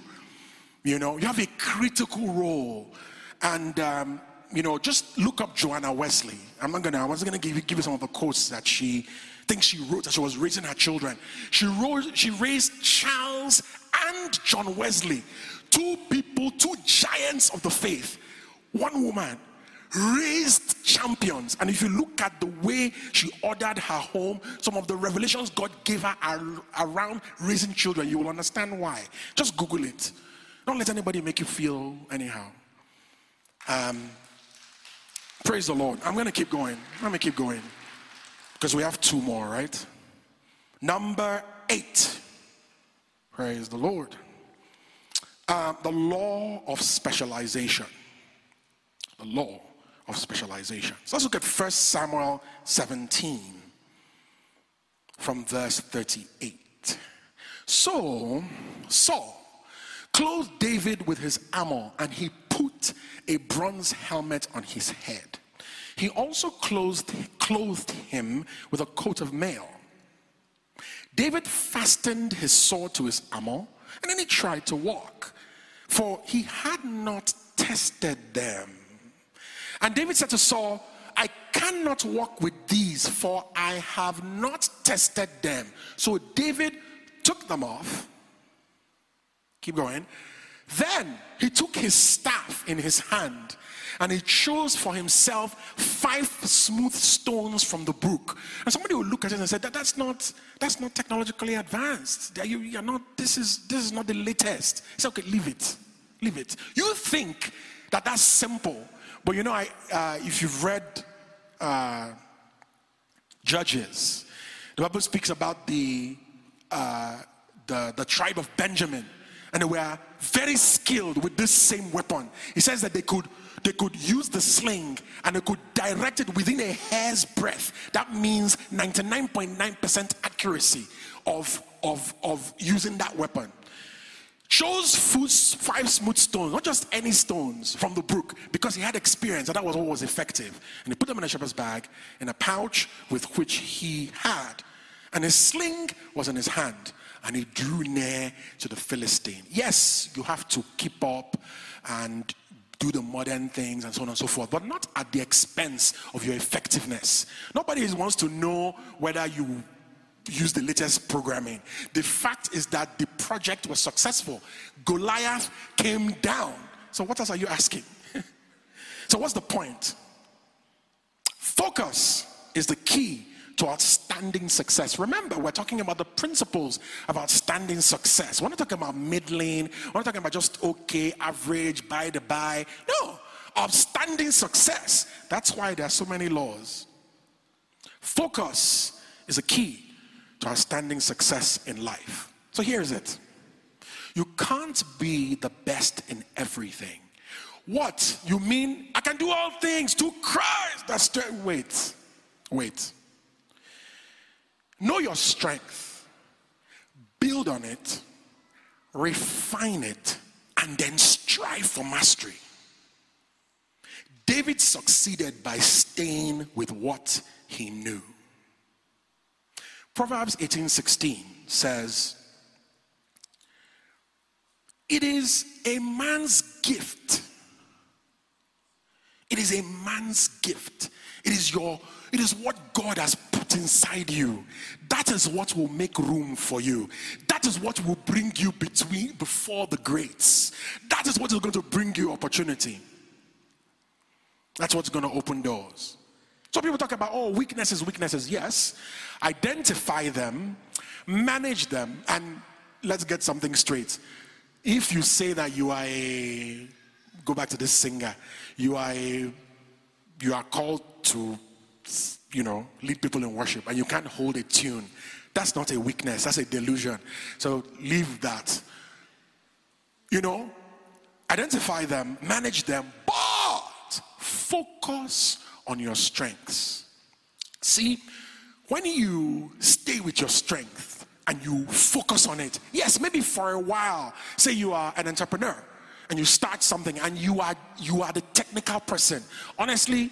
You know, you have a critical role. And, um, you know, just look up Susanna Wesley. I'm not gonna, I was gonna give you, give you some of the quotes that she thinks she wrote as she was raising her children. She wrote, she raised Charles and John Wesley, two people, two giants of the faith. One woman raised champions. And if you look at the way she ordered her home, some of the revelations God gave her are around raising children, you will understand why. Just Google it. Don't let anybody make you feel anyhow. Um, praise the Lord. I'm going to keep going. Let me keep going because we have two more, right? Number eight. Praise the Lord. Uh, the law of specialization. The law of specialization. So let's look at 1 Samuel 17 from verse 38. So Saul clothed David with his armor and he put a bronze helmet on his head. He also clothed, clothed him with a coat of mail David fastened his sword to his armor and then he tried to walk, for he had not tested them. And David said to Saul, I cannot walk with these, for I have not tested them. So David took them off. Keep going. Then he took his staff in his hand and he chose for himself five smooth stones from the brook. And somebody will look at it and say, that, that's not that's not technologically advanced. You, you're not, this is this is not the latest. It's okay, leave it. Leave it. You think that that's simple, but you know, I uh, if you've read uh, Judges, the Bible speaks about the uh, the the tribe of Benjamin, and they were very skilled with this same weapon. He says that they could they could use the sling and they could direct it within a hair's breadth. That means 99.9% accuracy of, of, of using that weapon. chose five smooth stones, not just any stones from the brook, because he had experience and that was was effective. And he put them in a shepherd's bag in a pouch with which he had. And his sling was in his hand, and he drew near to the Philistine. Yes, you have to keep up and do the modern things and so on and so forth, but not at the expense of your effectiveness. Nobody wants to know whether you use the latest programming. The fact is that the project was successful. Goliath came down. So, what else are you asking? so, what's the point? Focus is the key to outstanding success. Remember, we're talking about the principles of outstanding success. We're not talking about middling, we're not talking about just okay, average, by the by. No, outstanding success. That's why there are so many laws. Focus is a key to outstanding success in life. So here's it you can't be the best in everything. What? You mean I can do all things to Christ? That's straight. Wait, wait. Know your strength, build on it, refine it, and then strive for mastery. David succeeded by staying with what he knew. Proverbs 18:16 says, It is a man's gift. It is a man's gift. It is your, it is what God has inside you. That is what will make room for you. That is what will bring you between before the greats. That is what is going to bring you opportunity. That's what's going to open doors. So people talk about, oh, weaknesses, weaknesses. Yes. Identify them, manage them, and let's get something straight. If you say that you are a, go back to this singer, you are a, you are called to, you know, lead people in worship, and you can't hold a tune. That's not a weakness, that's a delusion. So leave that. You know, identify them, manage them, but focus on your strengths. See, when you stay with your strength and you focus on it, yes, maybe for a while, say you are an entrepreneur and you start something and you are you are the technical person. Honestly,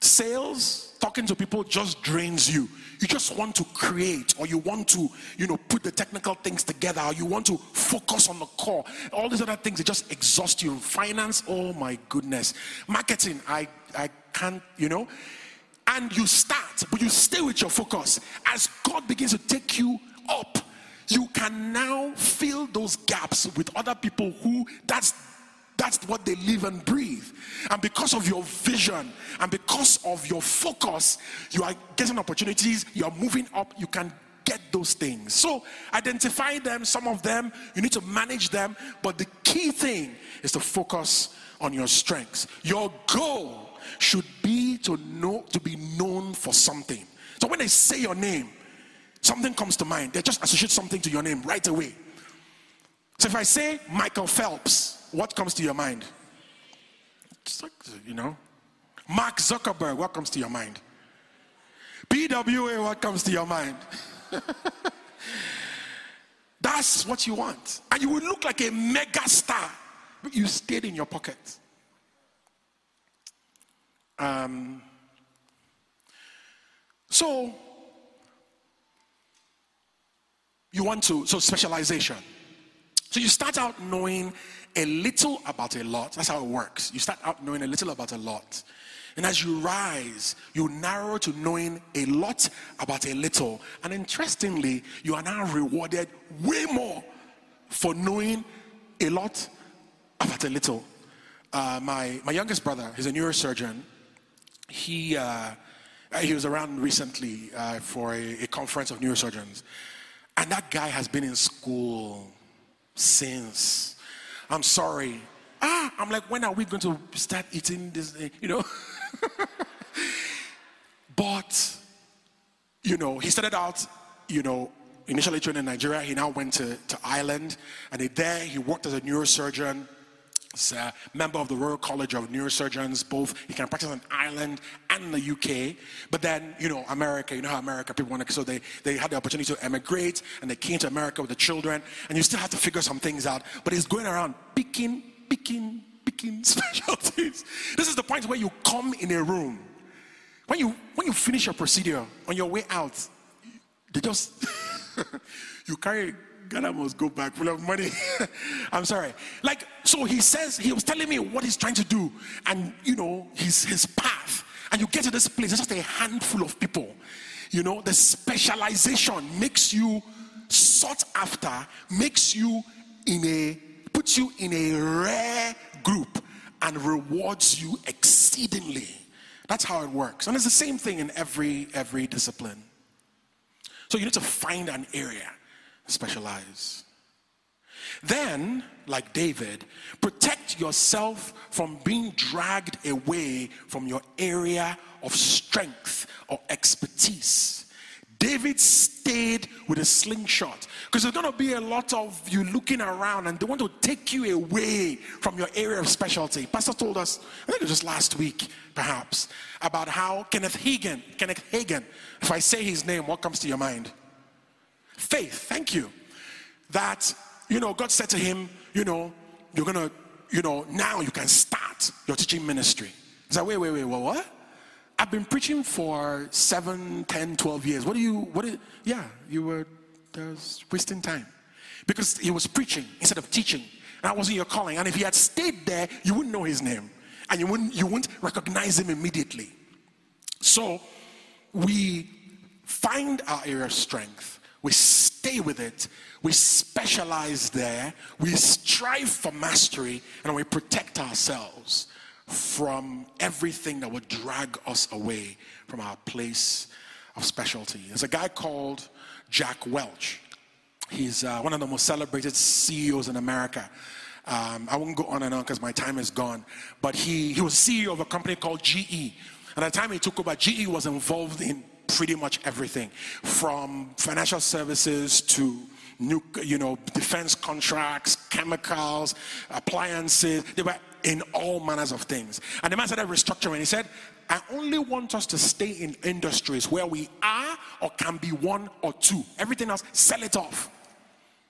sales, talking to people just drains you. You just want to create or you want to, you know, put the technical things together or you want to focus on the core. All these other things, they just exhaust you. Finance, oh my goodness. Marketing, I I can't, you know. And you start, but you stay with your focus. As God begins to take you up, you can now fill those gaps with other people who that's that's what they live and breathe. And because of your vision and because of your focus, you are getting opportunities, you are moving up, you can get those things. So identify them, some of them, you need to manage them, but the key thing is to focus on your strengths. Your goal should be to know to be known for something. So when they say your name, something comes to mind. They just associate something to your name right away. So if I say Michael Phelps, what comes to your mind? You know, Mark Zuckerberg, what comes to your mind? PWA, what comes to your mind? That's what you want. And you will look like a mega star. But you stayed in your pocket. Um, so, you want to, so specialization. So you start out knowing a little about a lot. That's how it works. You start out knowing a little about a lot. And as you rise, you narrow to knowing a lot about a little. And interestingly, you are now rewarded way more for knowing a lot about a little. Uh, my, my youngest brother, he's a neurosurgeon he, uh, he was around recently uh, for a, a, conference of neurosurgeons. And that guy has been in school since. I'm sorry. Ah, I'm like, when are we going to start eating this? You know? but, you know, he started out, you know, initially trained in Nigeria. He now went to, to Ireland. And there he worked as a neurosurgeon He's a member of the Royal College of Neurosurgeons, both he can practice in Ireland and the UK. But then, you know, America, you know how America people want to, so they, they had the opportunity to emigrate and they came to America with the children. And you still have to figure some things out. But he's going around picking, picking, picking specialties. This is the point where you come in a room. When you when you finish your procedure on your way out, they just you carry Ghana must go back full of money. I'm sorry. Like, so he says, he was telling me what he's trying to do and, you know, his, his path. And you get to this place, it's just a handful of people. You know, the specialization makes you sought after, makes you in a, puts you in a rare group and rewards you exceedingly. That's how it works. And it's the same thing in every every discipline. So you need to find an area specialize. Then, like David, protect yourself from being dragged away from your area of strength or expertise. David stayed with a slingshot because there's going to be a lot of you looking around and they want to take you away from your area of specialty. Pastor told us, I think it was just last week, perhaps, about how Kenneth Hagin, Kenneth Hagin, if I say his name, what comes to your mind? Faith, thank you. That, you know, God said to him, you know, you're gonna, you know, now you can start your teaching ministry. He's like, wait, wait, wait, what, what? I've been preaching for seven, ten, twelve years. What do you, what is, yeah, you were just wasting time. Because he was preaching instead of teaching. And that wasn't your calling. And if he had stayed there, you wouldn't know his name. And you wouldn't, you wouldn't recognize him immediately. So we find our area of strength we stay with it, we specialize there, we strive for mastery, and we protect ourselves from everything that would drag us away from our place of specialty. There's a guy called Jack Welch. He's uh, one of the most celebrated CEOs in America. Um, I won't go on and on because my time is gone. But he, he was CEO of a company called GE. And at the time he took over, GE was involved in pretty much everything from financial services to new, you know, defense contracts, chemicals, appliances. They were in all manners of things. And the man started restructuring. He said, I only want us to stay in industries where we are or can be one or two. Everything else, sell it off.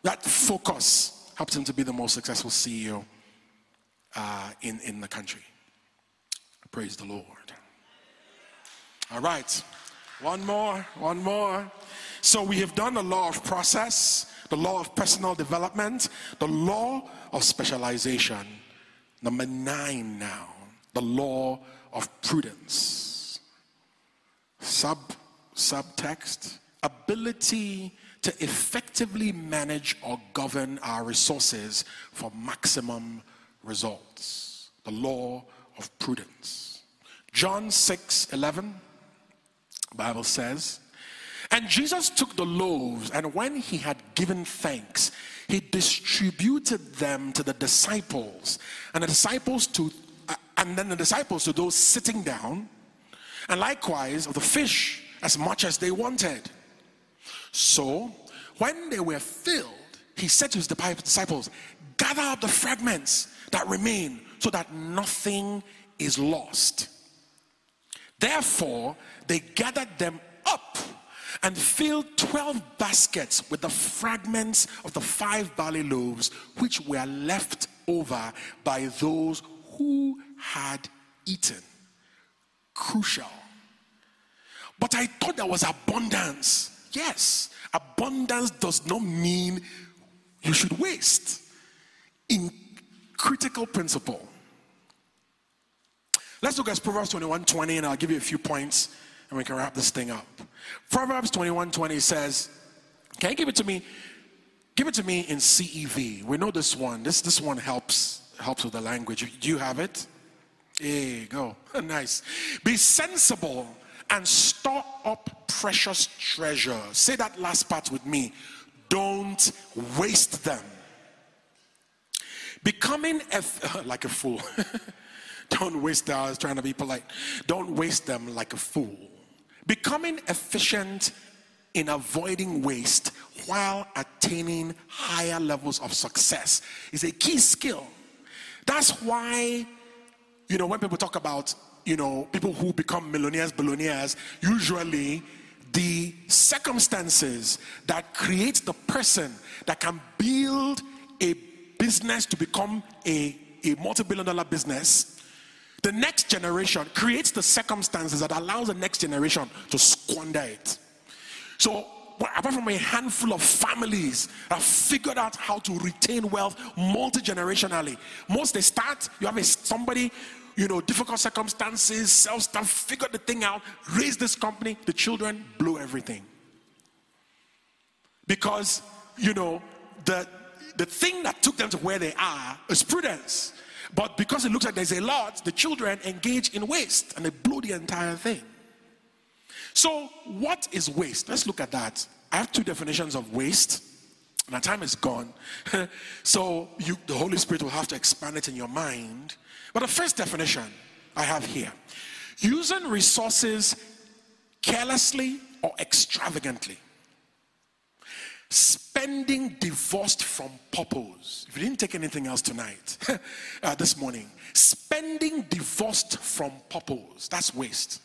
That focus helped him to be the most successful CEO uh, in, in the country. Praise the Lord. All right. One more, one more. So we have done the law of process, the law of personal development, the law of specialization. Number nine now, the law of prudence. Sub subtext ability to effectively manage or govern our resources for maximum results. The law of prudence. John 6 11. Bible says. And Jesus took the loaves, and when he had given thanks, he distributed them to the disciples, and the disciples to, uh, and then the disciples to those sitting down, and likewise of the fish as much as they wanted. So, when they were filled, he said to his disciples, Gather up the fragments that remain, so that nothing is lost. Therefore, they gathered them up and filled 12 baskets with the fragments of the five barley loaves which were left over by those who had eaten. Crucial. But I thought there was abundance. Yes, abundance does not mean you should waste. In critical principle. Let's look at Proverbs 21 20, and I'll give you a few points and we can wrap this thing up. Proverbs 21 20 says, Can you give it to me? Give it to me in CEV. We know this one. This, this one helps helps with the language. Do you have it? You go. nice. Be sensible and store up precious treasure. Say that last part with me. Don't waste them. Becoming a, like a fool. Don't waste them. I was trying to be polite. Don't waste them like a fool. Becoming efficient in avoiding waste while attaining higher levels of success is a key skill. That's why, you know, when people talk about, you know, people who become millionaires, billionaires, usually the circumstances that create the person that can build a business to become a, a multi-billion dollar business the next generation creates the circumstances that allows the next generation to squander it. So apart from a handful of families have figured out how to retain wealth multi-generationally most they start you have a, somebody you know difficult circumstances sell stuff figure the thing out raise this company the children blew everything. Because you know the the thing that took them to where they are is prudence but because it looks like there's a lot the children engage in waste and they blow the entire thing so, what is waste? Let's look at that. I have two definitions of waste. My time is gone. so, you, the Holy Spirit will have to expand it in your mind. But the first definition I have here using resources carelessly or extravagantly. Spending divorced from purpose. If you didn't take anything else tonight, uh, this morning, spending divorced from purpose. That's waste.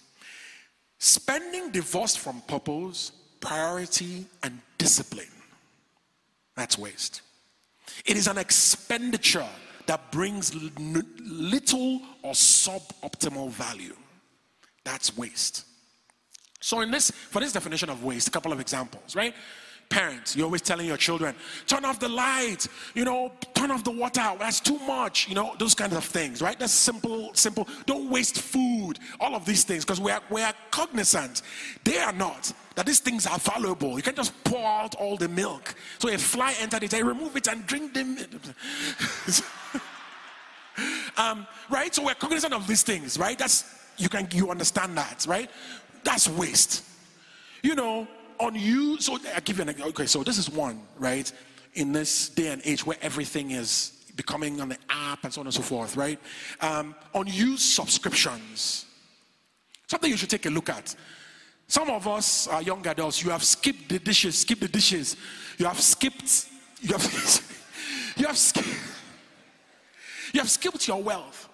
Spending divorced from purpose, priority, and discipline. That's waste. It is an expenditure that brings little or suboptimal value. That's waste. So, in this, for this definition of waste, a couple of examples, right? Parents, you're always telling your children, turn off the light, you know, turn off the water, that's too much, you know, those kinds of things, right? That's simple, simple. Don't waste food, all of these things, because we are, we are cognizant, they are not, that these things are valuable. You can't just pour out all the milk. So a fly entered it, I remove it and drink them. um, right? So we're cognizant of these things, right? That's you can you understand that, right? That's waste. You know, on you. So I give you an okay. So this is one right in this day and age where everything is becoming on the app and so on and so forth, right? Um, unused subscriptions. Something you should take a look at. Some of us are young adults. You have skipped the dishes. Skip the dishes. You have skipped. You have. you have skipped. You have skipped your wealth.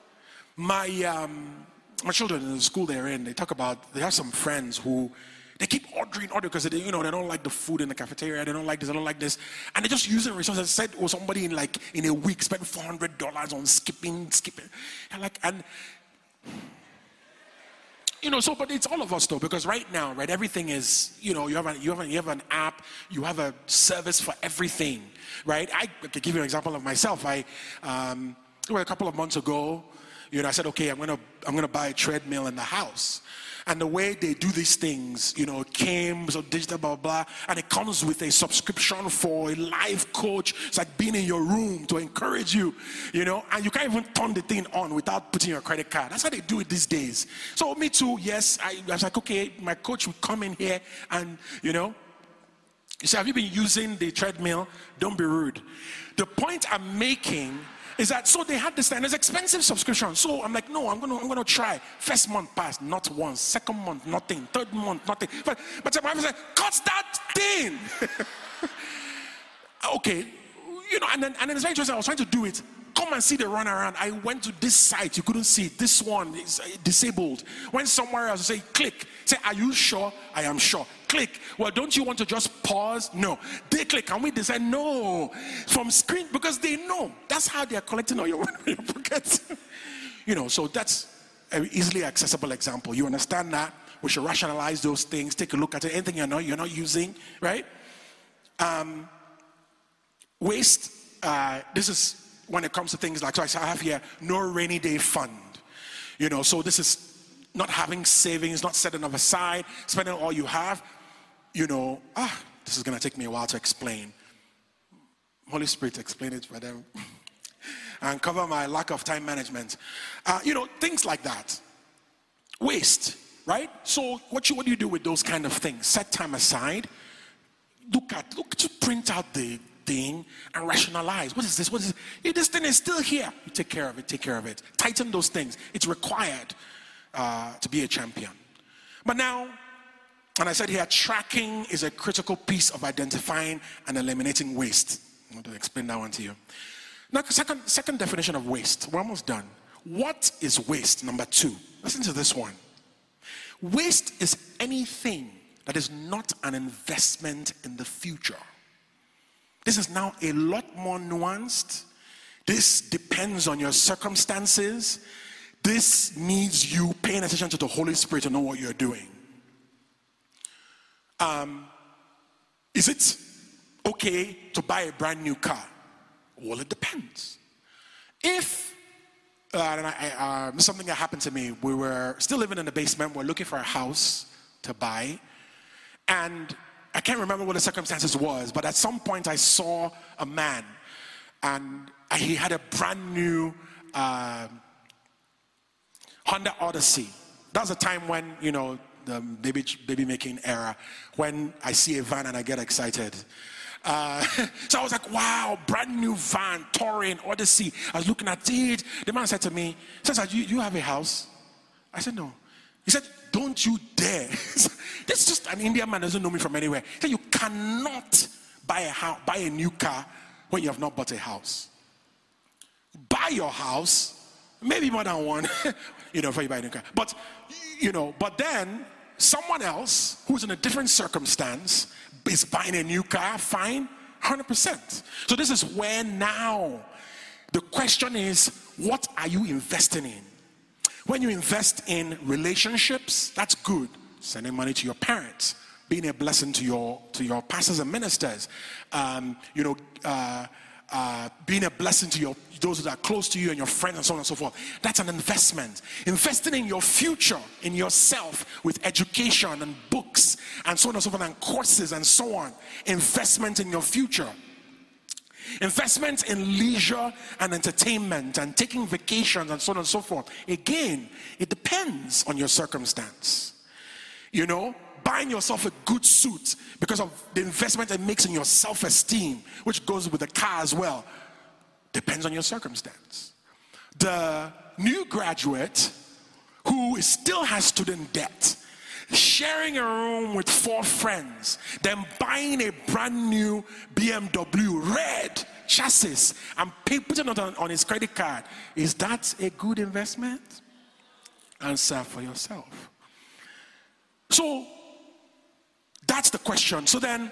My um, my children in the school they're in, they talk about. They have some friends who they keep ordering, ordering because they, you know, they don't like the food in the cafeteria. They don't like this. They don't like this, and they're just using resources. I said, or somebody in like in a week spent four hundred dollars on skipping, skipping, and like, and you know, so but it's all of us though, because right now, right, everything is, you know, you have an you have an, you have an app, you have a service for everything, right? I, could give you an example of myself. I um, a couple of months ago, you know, I said, okay, I'm gonna I'm gonna buy a treadmill in the house. And the way they do these things, you know, came, so digital, blah, blah, and it comes with a subscription for a live coach. It's like being in your room to encourage you, you know, and you can't even turn the thing on without putting your credit card. That's how they do it these days. So, me too, yes, I, I was like, okay, my coach will come in here and, you know, you say, have you been using the treadmill? Don't be rude. The point I'm making is that so they had this thing, it's expensive subscription. So I'm like, no, I'm gonna I'm gonna try. First month passed, not once. Second month, nothing. Third month, nothing. But but my wife said, cut that thing. okay, you know, and then and then it's very interesting. I was trying to do it. Come and see the run around. I went to this site, you couldn't see it. This one is uh, disabled. Went somewhere else, say click. Say, are you sure? I am sure click. Well, don't you want to just pause? No. They click and we decide no from screen because they know that's how they are collecting all your, your pockets. you know, so that's an easily accessible example. You understand that? We should rationalize those things. Take a look at it. Anything you're not you're not using, right? Um, waste. Uh, this is when it comes to things like so. I have here no rainy day fund. You know, so this is not having savings, not setting them aside, spending all you have you know, ah, this is going to take me a while to explain. Holy Spirit, explain it for them and cover my lack of time management. Uh, you know, things like that. Waste, right? So, what you what do you do with those kind of things? Set time aside. Look at look to print out the thing and rationalize. What is this? What is this? This thing is still here, you take care of it. Take care of it. Tighten those things. It's required uh, to be a champion. But now and I said here, tracking is a critical piece of identifying and eliminating waste. I'm going to explain that one to you. Now, second, second definition of waste. We're almost done. What is waste? Number two. Listen to this one. Waste is anything that is not an investment in the future. This is now a lot more nuanced. This depends on your circumstances. This needs you paying attention to the Holy Spirit to know what you're doing. Um, is it okay to buy a brand new car? Well, it depends. If uh, I, uh, something that happened to me, we were still living in the basement, we're looking for a house to buy, and I can't remember what the circumstances was, but at some point I saw a man, and he had a brand new uh, Honda Odyssey. That was a time when you know the baby baby making era, when I see a van and I get excited. Uh, so I was like, wow, brand new van, Touring, Odyssey. I was looking at it. The man said to me, says, you, you have a house? I said, no. He said, don't you dare. this is just an Indian man doesn't know me from anywhere. He said, you cannot buy a house, buy a new car when you have not bought a house. Buy your house, maybe more than one, you know, before you buy a new car. But, you know, but then someone else who's in a different circumstance is buying a new car, fine, 100%. So this is where now the question is, what are you investing in? When you invest in relationships, that's good. Sending money to your parents, being a blessing to your to your pastors and ministers, um, you know, uh, uh, being a blessing to your those that are close to you and your friends and so on and so forth. That's an investment. Investing in your future, in yourself, with education and books and so on and so forth, and courses and so on. Investment in your future. Investment in leisure and entertainment and taking vacations and so on and so forth. Again, it depends on your circumstance. You know, buying yourself a good suit because of the investment it makes in your self esteem, which goes with the car as well, depends on your circumstance. The new graduate who still has student debt, sharing a room with four friends, then buying a brand new BMW red chassis and putting it on, on his credit card, is that a good investment? Answer for yourself. So that's the question. So then,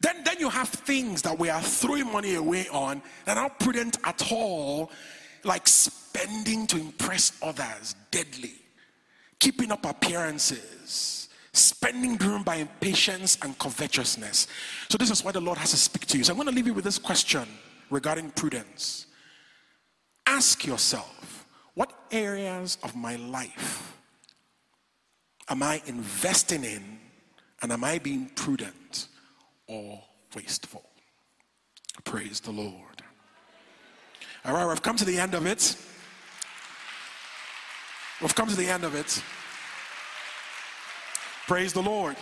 then, then you have things that we are throwing money away on that are not prudent at all, like spending to impress others, deadly, keeping up appearances, spending driven by impatience and covetousness. So, this is why the Lord has to speak to you. So, I'm going to leave you with this question regarding prudence. Ask yourself, what areas of my life am I investing in and am I being prudent or wasteful? Praise the Lord. All right, we've come to the end of it. We've come to the end of it. Praise the Lord.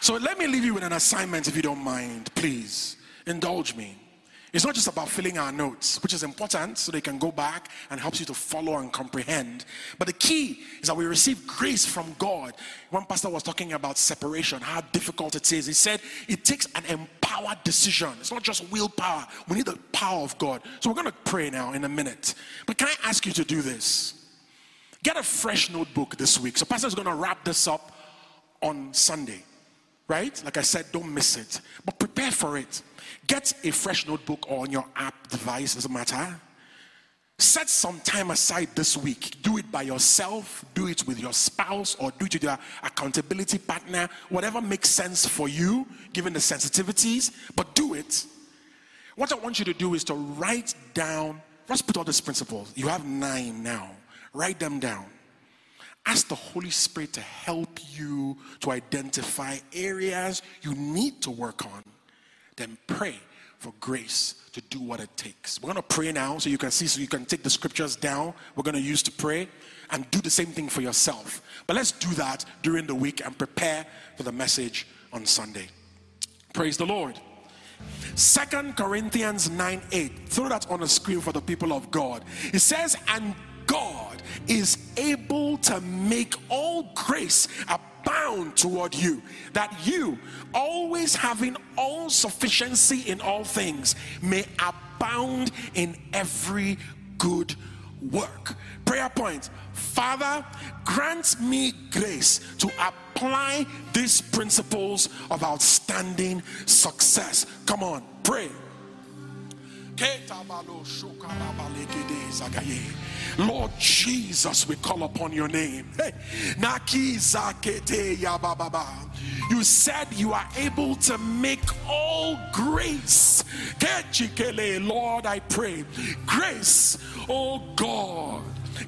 So let me leave you with an assignment if you don't mind. Please indulge me. It's not just about filling our notes, which is important so they can go back and helps you to follow and comprehend. But the key is that we receive grace from God. One pastor was talking about separation, how difficult it is. He said it takes an empowered decision. It's not just willpower. We need the power of God. So we're going to pray now in a minute. But can I ask you to do this? Get a fresh notebook this week. So pastor is going to wrap this up on Sunday. Right? Like I said, don't miss it. But prepare for it. Get a fresh notebook or on your app device, doesn't matter. Set some time aside this week. Do it by yourself, do it with your spouse, or do it with your accountability partner, whatever makes sense for you, given the sensitivities, but do it. What I want you to do is to write down, let's put all these principles. You have nine now. Write them down. Ask the Holy Spirit to help you to identify areas you need to work on then pray for grace to do what it takes. We're going to pray now so you can see, so you can take the scriptures down. We're going to use to pray and do the same thing for yourself. But let's do that during the week and prepare for the message on Sunday. Praise the Lord. Second Corinthians 9 8. Throw that on the screen for the people of God. It says, And is able to make all grace abound toward you, that you, always having all sufficiency in all things, may abound in every good work. Prayer point Father, grant me grace to apply these principles of outstanding success. Come on, pray. Lord Jesus, we call upon your name. You said you are able to make all grace. Lord, I pray. Grace, oh God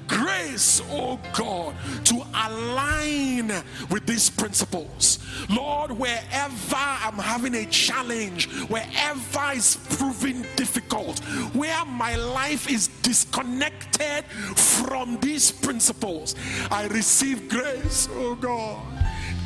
grace, oh God, to align with these principles. Lord, wherever I'm having a challenge, wherever it's proving difficult, where my life is disconnected from these principles, I receive grace, oh God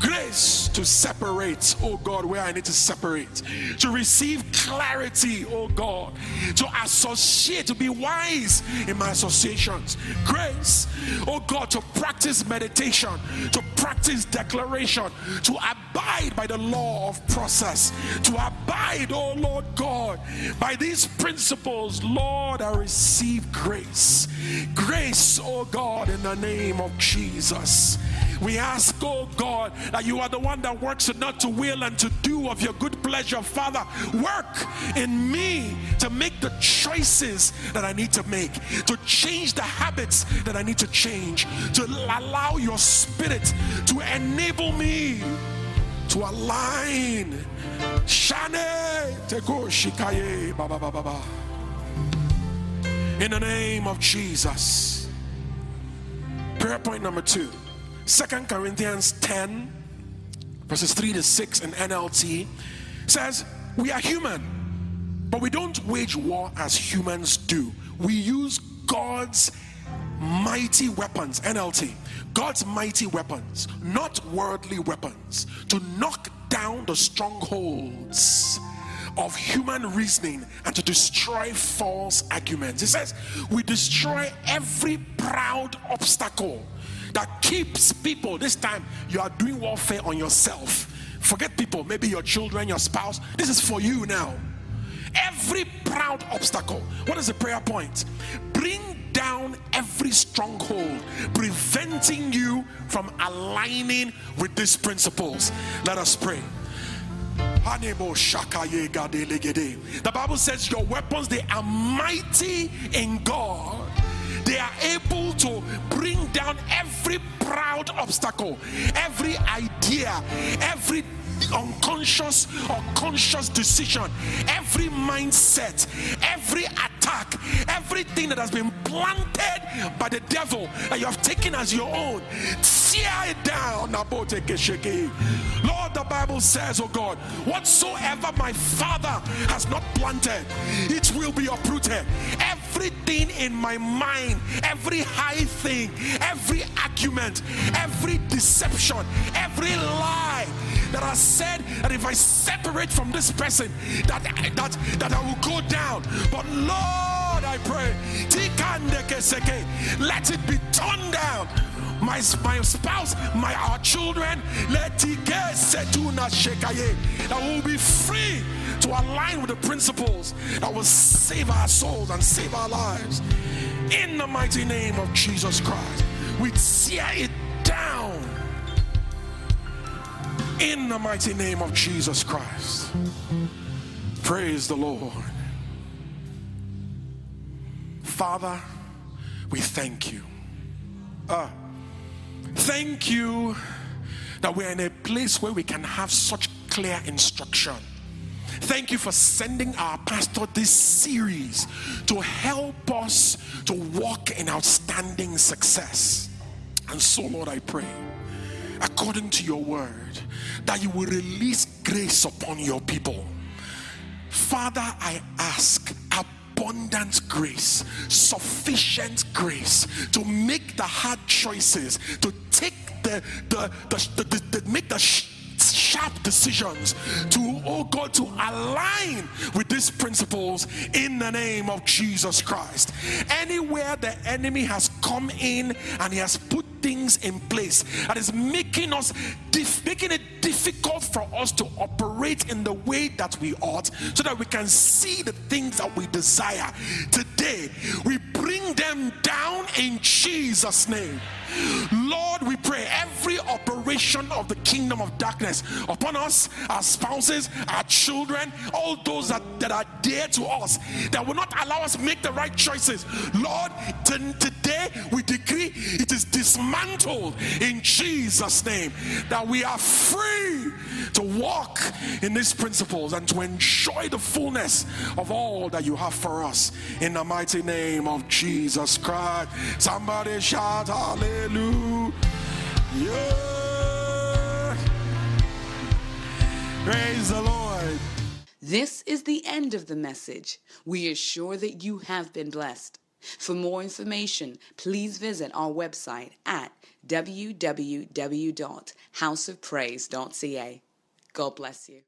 grace to separate, oh God, where I need to separate, to receive clarity, oh God, to associate, to be wise in my associations, grace, oh God, to practice meditation, to practice declaration, to abide by the law of process, to abide, oh Lord God, by these principles, Lord, I receive grace, grace, oh God, in the name of Jesus. We ask, oh God, that you are the one that works not to will and to do of your good pleasure. Father, work in me to make the choices that I need to make, to change the habits that I need to change, to allow your spirit to enable me to align. Shane, teko shikaye, baba baba baba. In the name of Jesus. Prayer point number two. Second Corinthians 10, verses 3 to 6 in NLT says, We are human, but we don't wage war as humans do. We use God's mighty weapons, NLT, God's mighty weapons, not worldly weapons, to knock down the strongholds of human reasoning and to destroy false arguments. He says, We destroy every proud obstacle that keeps people. This time you are doing warfare on yourself. Forget people, maybe your children, your spouse. This is for you now. Every proud obstacle. What is the prayer point? Bring down every stronghold, preventing you from aligning with these principles. Let us pray. The Bible says your weapons they are mighty in God they are able to bring down every proud obstacle, every idea, every unconscious or conscious decision, every mindset, every attack, everything that has been planted by the devil that you have taken as your own, tear it down. Lord, the Bible says, oh God, whatsoever my Father has not planted, it will be uprooted. Everything in my mind, every high thing, every argument, every deception, every lie that I said that if I separate from this person, that that that I will go down. But Lord, I pray, let it be torn down my, my spouse, my our children, let it that will be free to align with the principles that will save our souls and save our lives. In the mighty name of Jesus Christ, we tear it down in the mighty name of Jesus Christ. Praise the Lord. Father, we thank you. Uh, thank you that we're in a place where we can have such clear instruction. Thank you for sending our pastor this series to help us to walk in outstanding success. And so, Lord, I pray, according to your word, that you will release grace upon your people. Father, I ask abundant grace, sufficient grace to make the hard choices, to take the the the, the, the, make the sh- sharp decisions to oh God to align with these principles in the name of Jesus Christ. Anywhere the enemy has come in and he has put things in place that is making us dif- making it difficult for us to operate in the way that we ought so that we can see the things that we desire today we bring them down in jesus name Lord, we pray every operation of the kingdom of darkness upon us, our spouses, our children, all those that, that are dear to us, that will not allow us make the right choices. Lord, t- today we decree it is dismantled in Jesus' name, that we are free to walk in these principles and to enjoy the fullness of all that you have for us. In the mighty name of Jesus Christ. Somebody shout hallelujah. Praise the Lord. This is the end of the message. We are sure that you have been blessed. For more information, please visit our website at www.houseofpraise.ca. God bless you.